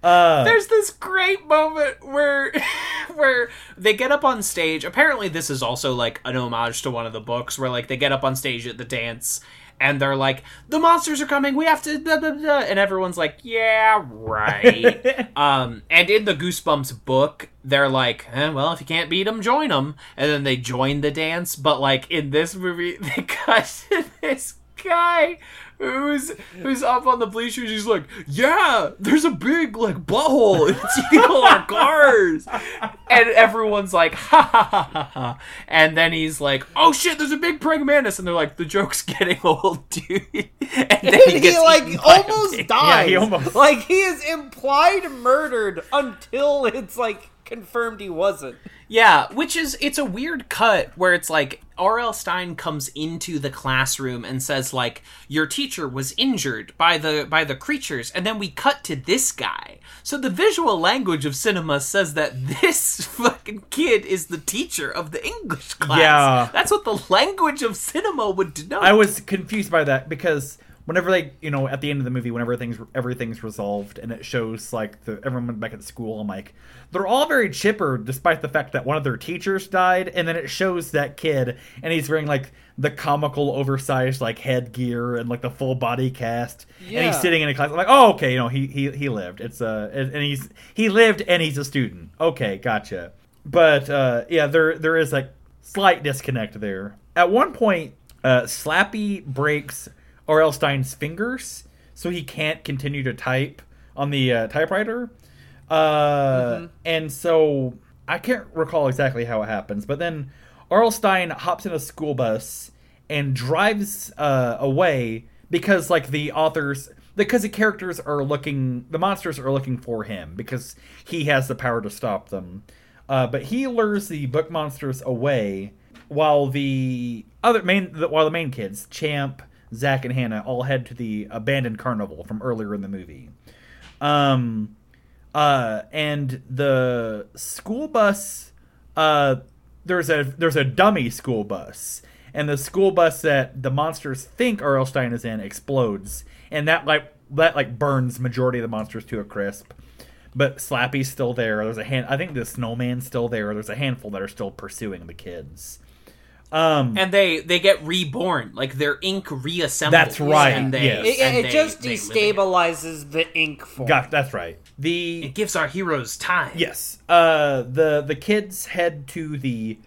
Uh, There's this great moment where where they get up on stage. Apparently this is also like an homage to one of the books where like they get up on stage at the dance and they're like, "The monsters are coming. We have to." And everyone's like, "Yeah, right." um, and in the Goosebumps book, they're like, eh, "Well, if you can't beat them, join them." And then they join the dance. But like in this movie, they cut to this guy who's who's up on the bleachers. He's like, "Yeah, there's a big like butthole. It's eating all our cars." And everyone's like, "Ha ha ha ha ha!" And then he's like, "Oh shit, there's a big praying mantis." And they're like, "The joke's getting old, dude." And then he, gets like eaten by a almost big- dies. he almost- like he is implied murdered until it's like confirmed he wasn't. Yeah, which is it's a weird cut where it's like R.L. Stine comes into the classroom and says like your teacher was injured by the by the creatures and then we cut to this guy. So the visual language of cinema says that this fucking kid is the teacher of the English class. Yeah. That's what the language of cinema would denote. I was confused by that because whenever they, you know, at the end of the movie, whenever things everything's resolved and it shows like the everyone back at school, I'm like, they're all very chipper, despite the fact that one of their teachers died, and then it shows that kid and he's wearing like the comical, oversized like headgear and like the full body cast, and he's sitting in a class. I'm like, oh, okay, you know, he he he lived. It's uh, and he's he lived and he's a student. Okay, gotcha. But uh, yeah, there there is like slight disconnect there. At one point, uh, Slappy breaks R.L. Stine's fingers, so he can't continue to type on the uh, typewriter. Uh, And so I can't recall exactly how it happens, but then R.L. Stine hops in a school bus and drives uh, away because, like, the authors. Because the characters are looking, the monsters are looking for him because he has the power to stop them. Uh, but he lures the book monsters away while the other main the, while the main kids champ zach and hannah all head to the abandoned carnival from earlier in the movie um uh and the school bus uh there's a there's a dummy school bus and the school bus that the monsters think R.L. Stine is in explodes and that like that like burns majority of the monsters to a crisp but Slappy's still there. There's a hand. I think the snowman's still there. There's a handful that are still pursuing the kids. Um, and they they get reborn, like their ink reassembles. That's right, And they, yes. It, and it they- just they destabilizes the ink form. got that's right. The It gives our heroes time. yes, uh, the the kids head to the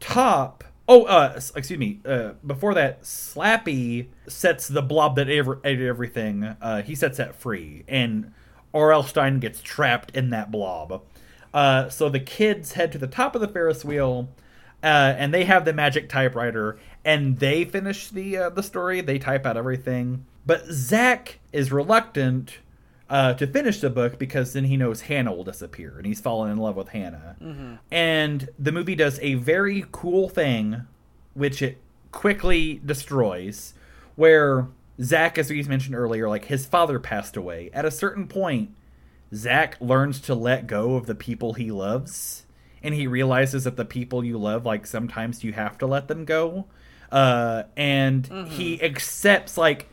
top. Oh, uh, excuse me. Uh, before that, Slappy sets the blob that ate ever- ate everything. Uh, he sets that free, and R.L. Stine gets trapped in that blob. Uh, so the kids head to the top of the Ferris wheel, uh, and they have the magic typewriter, and they finish the uh, the story. They type out everything, but Zach is reluctant uh, to finish the book because then he knows Hannah will disappear, and he's fallen in love with Hannah. And the movie does a very cool thing, which it quickly destroys, where Zach, as we mentioned earlier, like his father passed away. At a certain point, Zach learns to let go of the people he loves, and he realizes that the people you love, like sometimes you have to let them go. Uh, and he accepts, like,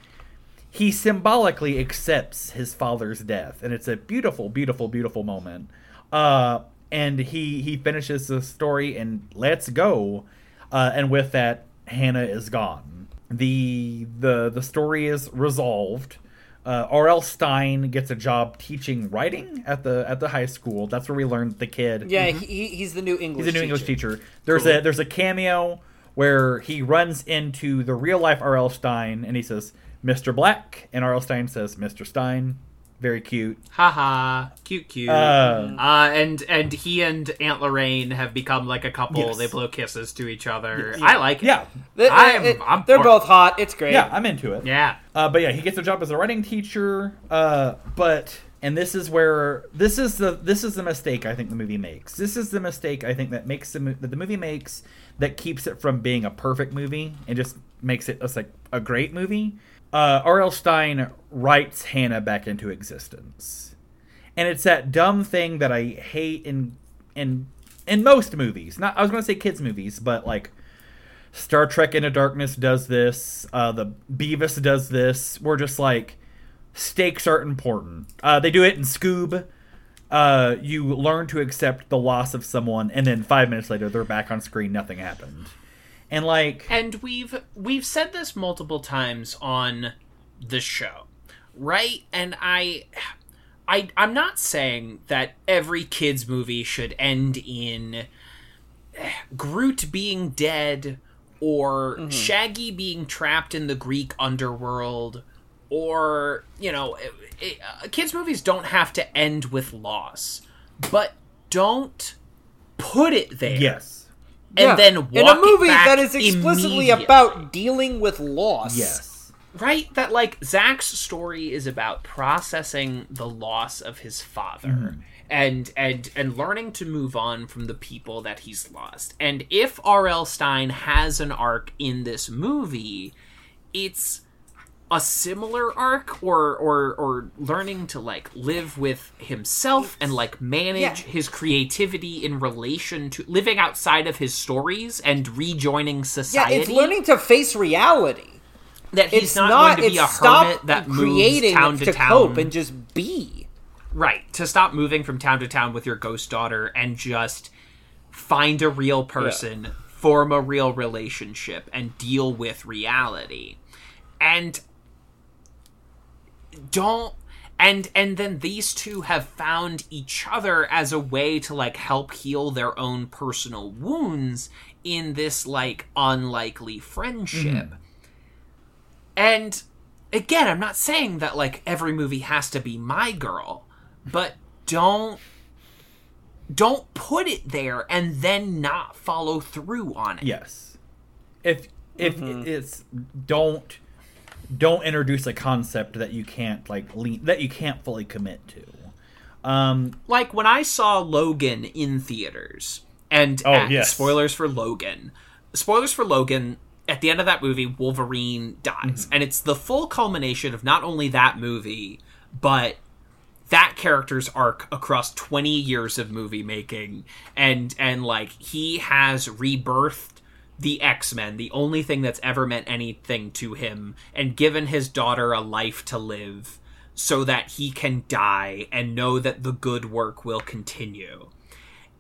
he symbolically accepts his father's death, and it's a beautiful, beautiful, beautiful moment. Uh, and he he finishes the story and lets go, uh, and with that, Hannah is gone. the the The story is resolved. Uh, R.L. Stine gets a job teaching writing at the at the high school. That's where we learned the kid. Yeah, he, he's the new English. He's a new English teacher. teacher. There's Cool. a there's a cameo where he runs into the real life R.L. Stine and he says, "Mr. Black," and R.L. Stine says, "Mr. Stine." Very cute. Haha, cute, cute. Uh, Uh, and and he and Aunt Lorraine have become like a couple. Yes. They blow kisses to each other. I like it. yeah, They, I'm- it- I'm they're for both hot. It's great. yeah, I'm into it. Yeah. Uh, but yeah, he gets a job as a writing teacher. Uh, but and this is where this is the this is the mistake I think the movie makes. This is the mistake I think that makes the mo- that the movie makes that keeps it from being a perfect movie and just makes it just like a great movie. Uh, R.L. Stine writes Hannah back into existence, and it's that dumb thing that I hate in in in most movies. Not I was going to say kids movies, but like Star Trek Into Darkness does this. Uh, the Beavis does this. We're just like stakes are important. Uh, they do it in Scoob. Uh, you learn to accept the loss of someone, and then five minutes later they're back on screen. Nothing happened. And like and we've we've said this multiple times on the show, right? And I I I'm not saying that every kids movie should end in Groot being dead or Mm-hmm. Shaggy being trapped in the Greek underworld or you know it, it, uh, kids movies don't have to end with loss but don't put it there yes. And Yeah. then in a movie that is explicitly about dealing with loss. Yes. right that like zach's story is about processing the loss of his father mm-hmm. and and and learning to move on from the people that he's lost and if rl stine has an arc in this movie it's a similar arc or or or learning to like live with himself and like manage Yeah. his creativity in relation to living outside of his stories and rejoining society. Yeah, it's learning to face reality. that he's It's not, not, going to be a hermit that moves creating town to, to town. cope and just be. right, to stop moving from town to town with your ghost daughter and just find a real person, form a real relationship, and deal with reality. And don't and and then these two have found each other as a way to like help heal their own personal wounds in this like unlikely friendship. And again, I'm not saying that like every movie has to be my girl, but don't don't put it there and then not follow through on it. Yes. If if mm-hmm. it's don't don't introduce a concept that you can't like lean, that you can't fully commit to. Um Like when I saw Logan in theaters, and Oh, uh, yes. spoilers for Logan. Spoilers for Logan. At the end of that movie, Wolverine dies, and it's the full culmination of not only that movie, but that character's arc across 20 years of movie making and and like he has rebirthed the X-Men, the only thing that's ever meant anything to him and given his daughter a life to live so that he can die and know that the good work will continue.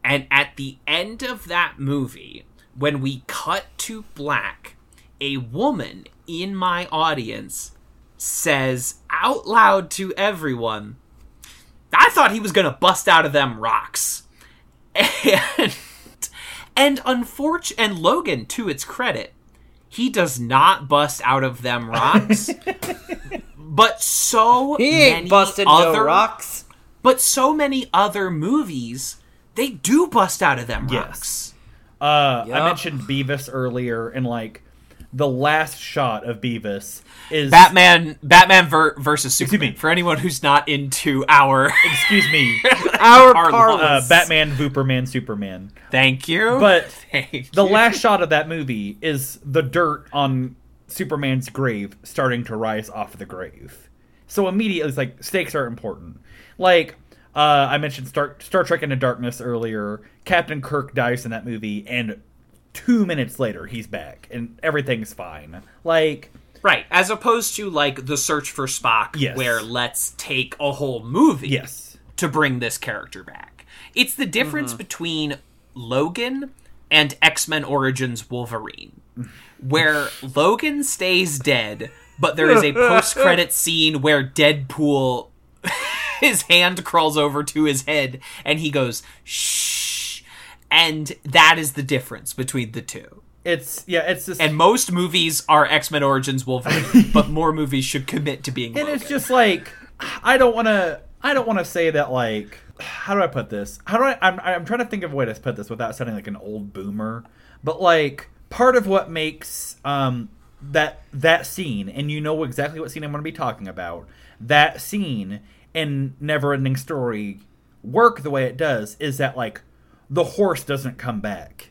And at the end of that movie, when we cut to black, a woman in my audience says out loud to everyone, I thought he was going to bust out of them rocks. And and unfortunate and Logan to its credit, he does not bust out of them rocks. but so He ain't many busting other no rocks. but so many other movies, they do bust out of them Yes. rocks. uh I mentioned Beavis earlier and like the last shot of Beavis is Batman, Batman ver- versus Superman. me. For anyone who's not into our, excuse me, Our Our parlance. uh, Batman, Vooperman, Superman. thank you. But Thank the you. last shot of that movie is the dirt on Superman's grave starting to rise off the grave. So immediately, it's like stakes are important. Like uh, I mentioned, Star Star Trek Into Darkness earlier. Captain Kirk dies in that movie, and two minutes later, he's back, and everything's fine. Like right, as opposed to like the search for Spock, Yes. where let's take a whole movie yes, to bring this character back. It's the difference mm-hmm. between Logan and X Men Origins Wolverine, where Logan stays dead, but there is a post credit scene where Deadpool, his hand crawls over to his head and he goes, shh. And that is the difference between the two. it's yeah, it's just And most movies are X Men Origins Wolverine, but more movies should commit to being and Logan. it's just like I don't want to. I don't want to say that like. How do I put this? How do I? I'm I'm trying to think of a way to put this without sounding like an old boomer. But like part of what makes um that that scene, and you know exactly what scene I'm going to be talking about. That scene in Neverending Story work the way it does is that like the horse doesn't come back.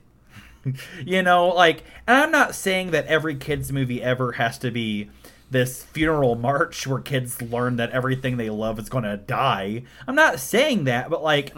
You know like and i'm not saying that every kids movie ever has to be this funeral march where kids learn that everything they love is going to die. I'm not saying that but like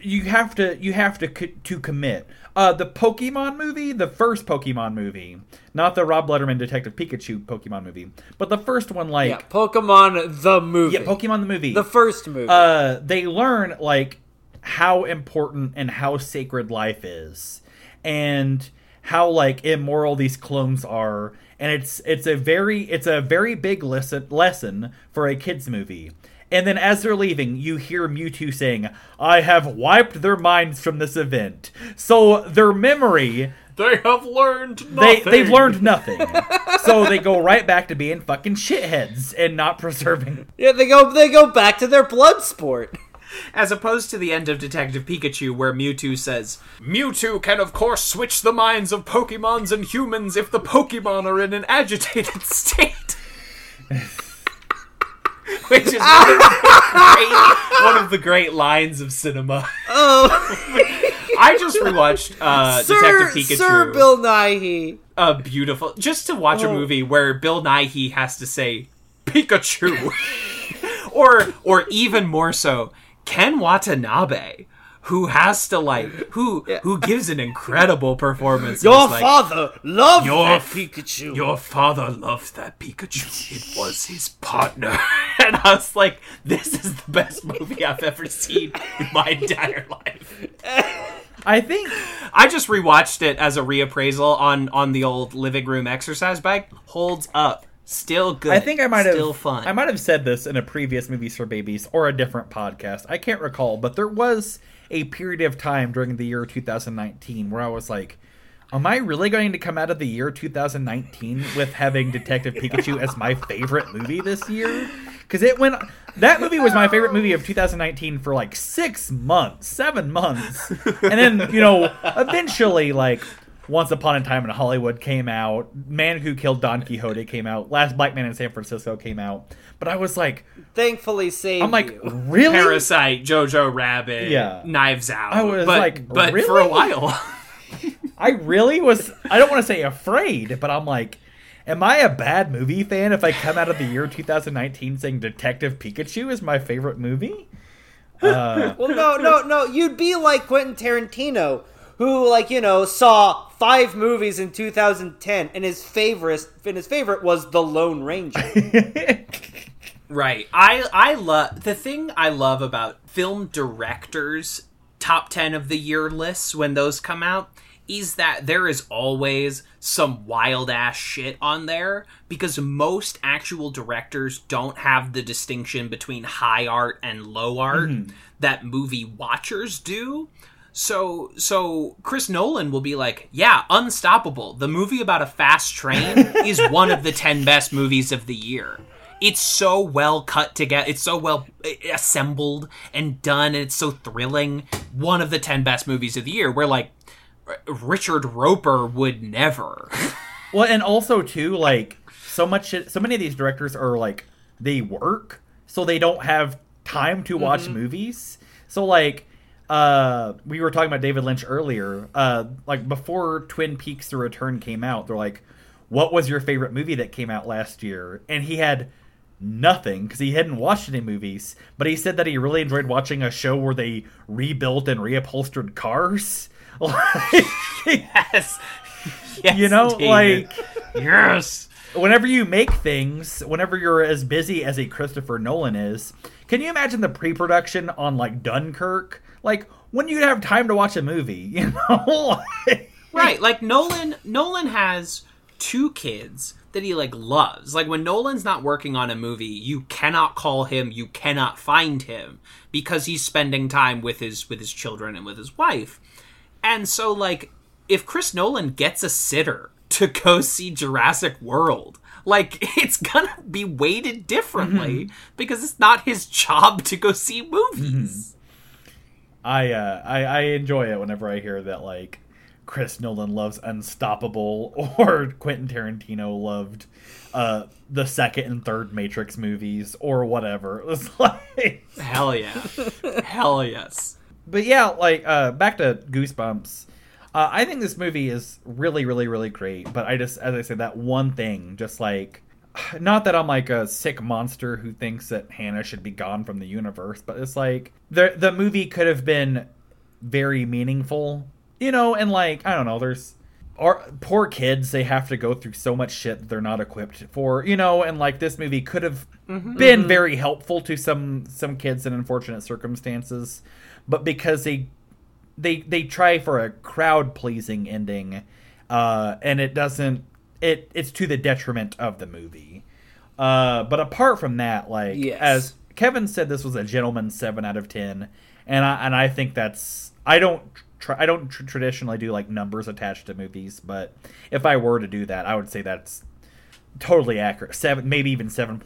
you have to you have to co- to commit. Uh the pokemon movie the first pokemon movie not the rob letterman detective pikachu pokemon movie but the first one like Yeah, Pokemon the movie. yeah pokemon the movie. The first movie. uh, they learn like how important and how sacred life is, and how like immoral these clones are. And it's it's a very it's a very big lesson lesson for a kids movie. And then as they're leaving you hear mewtwo saying i have wiped their minds from this event. So their memory They have learned they they've learned nothing. So they go right back to being fucking shitheads and not preserving Yeah, they go they go back to their blood sport. As opposed to the end of Detective Pikachu, where Mewtwo says, Mewtwo can, of course, switch the minds of Pokemons and humans if the Pokemon are in an agitated state. Which is one of, the great, one of the great lines of cinema. Oh, I just rewatched uh, Sir, Detective Pikachu. Sir Bill Nighy. a beautiful just to watch a Oh. movie where Bill Nighy has to say Pikachu, or or even more so, Ken Watanabe, who has to like who who gives an incredible performance. Your like, father loved Your that Pikachu. Your father loved that Pikachu. It was his partner. And I was like, this is the best movie I've ever seen in my entire life. i think I just rewatched it as a reappraisal on on the old living room exercise bike. Holds up, still good. I think I might have still fun. I might have said this in a previous movies for babies or a different podcast. I can't recall, but there was a period of time during the year 2019 where I was like, "Am I really going to come out of the year 2019 with having Detective Pikachu as my favorite movie this year?" Because it went. That movie was my favorite movie of 2019 for like six months, seven months, and then you know, eventually, like once Upon a Time in Hollywood came out. Man Who Killed Don Quixote came out. Last Black Man in San Francisco came out. But I was like, Thankfully saved I'm like, you. really? Parasite, Jojo Rabbit, Yeah. Knives Out. I was but, like, but for a while, I really was. I don't want to say afraid, but I'm like, am I a bad movie fan if I come out of the year 2019 saying Detective Pikachu is my favorite movie? Uh, Well, no, no, no. You'd be like Quentin Tarantino, who, like, you know, saw five movies in 2010, and his favorite, and his favorite was The Lone Ranger. right? I I love the thing I love about film directors top ten of the year lists when those come out is that there is always some wild ass shit on there because most actual directors don't have the distinction between high art and low art mm-hmm. that movie watchers do. So so Chris Nolan will be like, "Yeah, Unstoppable, the movie about a fast train is one of the 10 best movies of the year." It's so well cut together. It's so well eh, assembled and done and it's so thrilling. One of the 10 best movies of the year. Where like R- Richard Roeper would never. Well, and also too, like so much, so many of these directors are like they work, so they don't have time to watch movies. So like, uh, we were talking about David Lynch earlier. Uh, like before Twin Peaks: The Return came out, they're like, "What was your favorite movie that came out last year?" And he had nothing because he hadn't watched any movies. But he said that he really enjoyed watching a show where they rebuilt and reupholstered cars. Like, yes. yes you know, David. like yes. whenever you make things, whenever you're as busy as a Christopher Nolan is, can you imagine the pre-production on like Dunkirk? Like when you'd have time to watch a movie, you know? right like nolan nolan has two kids that he like loves. Like when nolan's not working on a movie you cannot call him you cannot find him because he's spending time with his with his children and with his wife. And so like if chris nolan gets a sitter to go see jurassic world like it's gonna be weighted differently mm-hmm. because it's not his job to go see movies mm-hmm. I, uh, I I enjoy it whenever I hear that like Chris Nolan loves Unstoppable or Quentin Tarantino loved uh, the second and third Matrix movies or whatever. It was like hell yeah hell yes but yeah, like uh, back to Goosebumps. Uh, I think this movie is really, really, really great. But I just, as I said, that one thing, just like, not that I'm like a sick monster who thinks that Hannah should be gone from the universe, but it's like the the movie could have been very meaningful, you know, and like I don't know, there's. Our poor kids, they have to go through so much shit that they're not equipped for, you know, and like this movie could have been very helpful to some some kids in unfortunate circumstances, but because they they they try for a crowd pleasing ending, uh, and it doesn't. It it's to the detriment of the movie. Uh, but apart from that, like Yes. as Kevin said, this was a gentleman's seven out of ten, and I and I think that's I don't. Try, I don't tr- traditionally do like numbers attached to movies, but if I were to do that, I would say that's totally accurate. Seven, maybe even seven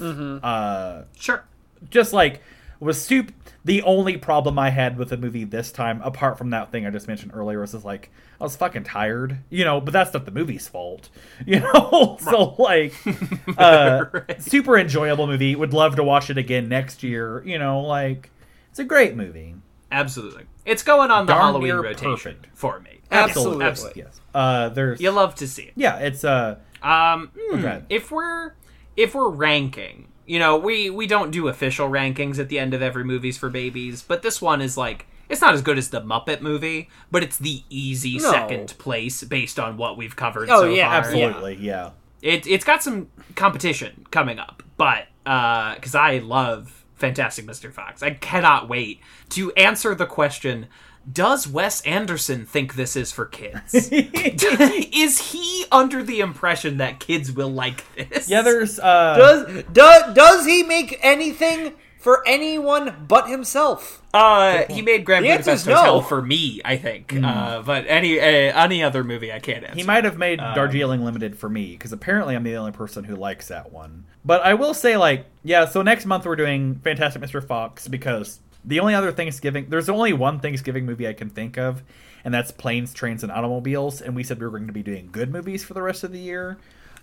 Uh, Sure. just like was soup the only problem i had with the movie this time apart from that thing i just mentioned earlier was just like i was fucking tired you know but that's not the movie's fault you know so like uh Right. super enjoyable movie would love to watch it again next year you know like it's a great movie Absolutely. It's going on the Darn Halloween rotation perfect. for me. Absolutely. Absolutely. yes uh there's You love to see it. yeah it's uh Um, hmm, Okay. if we're if we're ranking, you know, we we don't do official rankings at the end of every movies for babies, but this one is like it's not as good as the Muppet movie, but it's the easy No. second place based on what we've covered Oh, so yeah, far. absolutely yeah, It it's got some competition coming up, but uh cuz I love Fantastic Mr. Fox. I cannot wait to answer the question does Wes Anderson think this is for kids? is he under the impression that kids will like this? yeah there's uh Does does does he make anything for anyone but himself? Uh, he made Grand The answer's Budapest Hotel no. for me, I think. Uh, but any uh, any other movie, I can't answer. He might have made Darjeeling Limited for me because apparently I'm the only person who likes that one. But I will say, like, yeah. So next month we're doing Fantastic Mr. Fox because the only other Thanksgiving there's only one Thanksgiving movie I can think of, and that's Planes, Trains, and Automobiles. And we said we were going to be doing good movies for the rest of the year.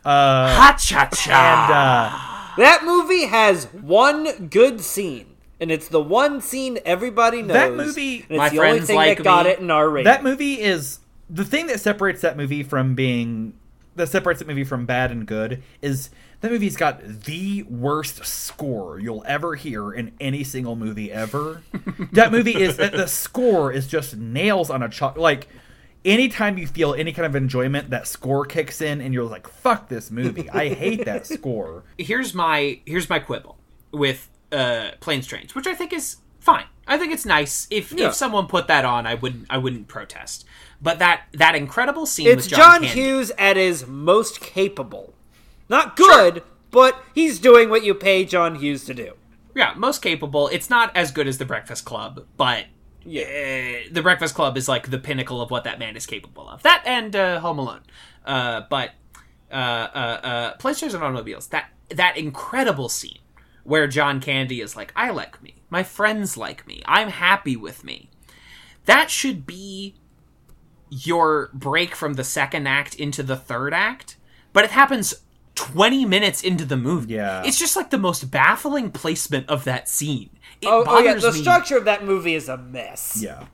Uh, Ha cha cha. and uh, That movie has one good scene, and it's the one scene everybody knows. That movie- and it's My the only Friends thing Like that got it in our rating. that movie is the thing that separates that movie from being that separates that movie from bad and good is that movie's got the worst score you'll ever hear in any single movie ever. that movie is the score is just nails on a chalk like anytime you feel any kind of enjoyment that score kicks in and you're like fuck this movie i hate that score here's my here's my quibble with uh, Planes, Trains, which I think is fine. I think it's nice. If Yeah. if someone put that on, I wouldn't I wouldn't protest. But that that incredible scene it's with John, John, Hughes at his most capable. Not good, but he's doing what you pay John Hughes to do. yeah, most capable. It's not as good as The Breakfast Club, but Yeah. uh, The Breakfast Club is like the pinnacle of what that man is capable of. That and uh, Home Alone. Uh, but uh, uh, uh, and Automobiles. That that incredible scene where John Candy is like, "I like me. My friends like me. I'm happy with me." That should be your break from the second act into the third act, but it happens 20 minutes into the movie. Yeah. It's just like the most baffling placement of that scene. It Oh, oh yeah, the me structure of that movie is a mess. yeah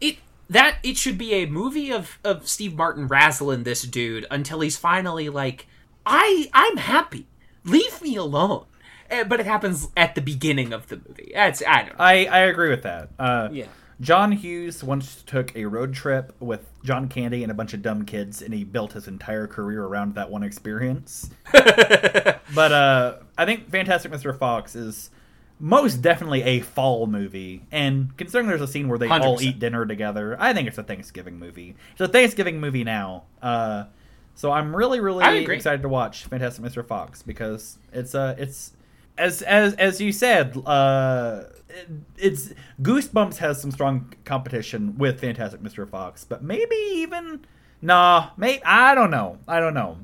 it that it should be a movie of of Steve Martin razzling this dude until he's finally like, I I'm happy. Leave me alone. Eh, But it happens at the beginning of the movie. That's I don't know. I, I agree with that. Uh, Yeah. John Hughes once took a road trip with John Candy and a bunch of dumb kids, and he built his entire career around that one experience. but uh, I think Fantastic Mr. Fox is most definitely a fall movie, and considering there's a scene where they all 100%. eat dinner together, I think it's a Thanksgiving movie. It's a Thanksgiving movie now. Uh, so I'm really, really excited to watch Fantastic Mr. Fox because it's uh, it's as as as you said, uh, it- it's Goosebumps has some strong competition with Fantastic Mr. Fox, but maybe even nah, mate. I don't know. I don't know.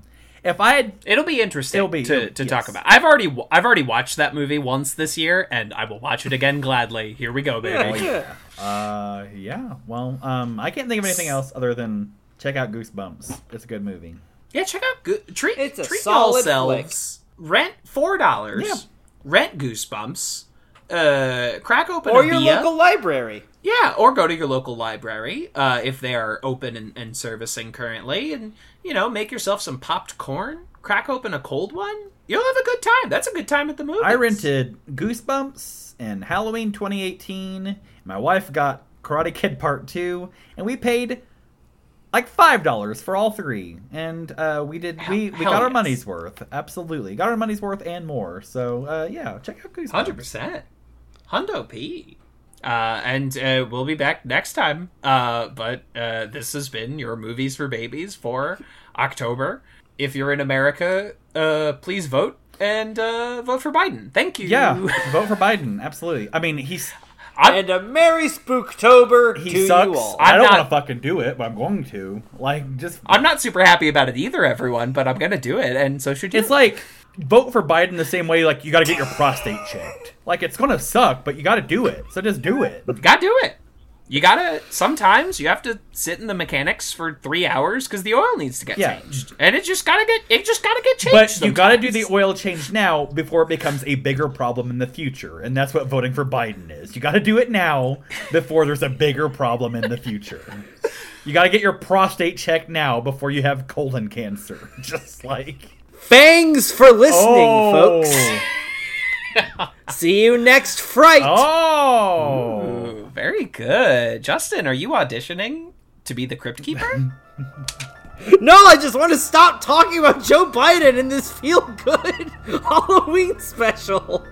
If I had It'll be interesting It'll be- to, it'll- to yes. talk about. I've already I've already watched that movie once this year, and I will watch it again gladly. Here we go, baby. Yeah. uh yeah, well, um, I can't think of anything else other than check out Goosebumps. It's a good movie. Yeah, check out Go- treat It's a treat solid yourselves. Rent four dollars. Yeah. Rent Goosebumps. Uh, crack open Or your beer. local library. Yeah, or go to your local library uh, if they are open and, and servicing currently, and you know make yourself some popped corn. Crack open a cold one. You'll have a good time. That's a good time at the movie. I rented Goosebumps and Halloween 2018. My wife got Karate Kid Part 2, and we paid like five dollars for all three. And uh, we did we, we hell got our yes. money's worth. Absolutely. Got our money's worth and more. So uh, yeah, check out Goosebumps. Hundred percent. Hundo P. Uh, and uh, we'll be back next time. Uh, but uh, this has been your movies for babies for October. If you're in America, uh, please vote and uh, vote for Biden. Thank you. Yeah, vote for Biden. Absolutely. I mean, he's and a Merry Spooktober he to sucks. you all. I I'm don't not- want to fucking do it, but I'm going to. Like, just I'm not super happy about it either, everyone, but I'm gonna do it, and so should you. it's like vote for Biden the same way like you got to get your prostate checked. Like it's gonna suck, but you got to do it. So just do it. You gotta do it. You gotta. Sometimes you have to sit in the mechanics for three hours because the oil needs to get Yeah. changed, and it just gotta get. It just gotta get changed. But you got to do the oil change now before it becomes a bigger problem in the future, and that's what voting for Biden is. You got to do it now before there's a bigger problem in the future. You got to get your prostate checked now before you have colon cancer. Just like Thanks for listening, oh, folks. See you next Fright. Oh, Ooh, very good, Justin. Are you auditioning to be the crypt keeper? No, I just want to stop talking about Joe Biden in this feel good Halloween special.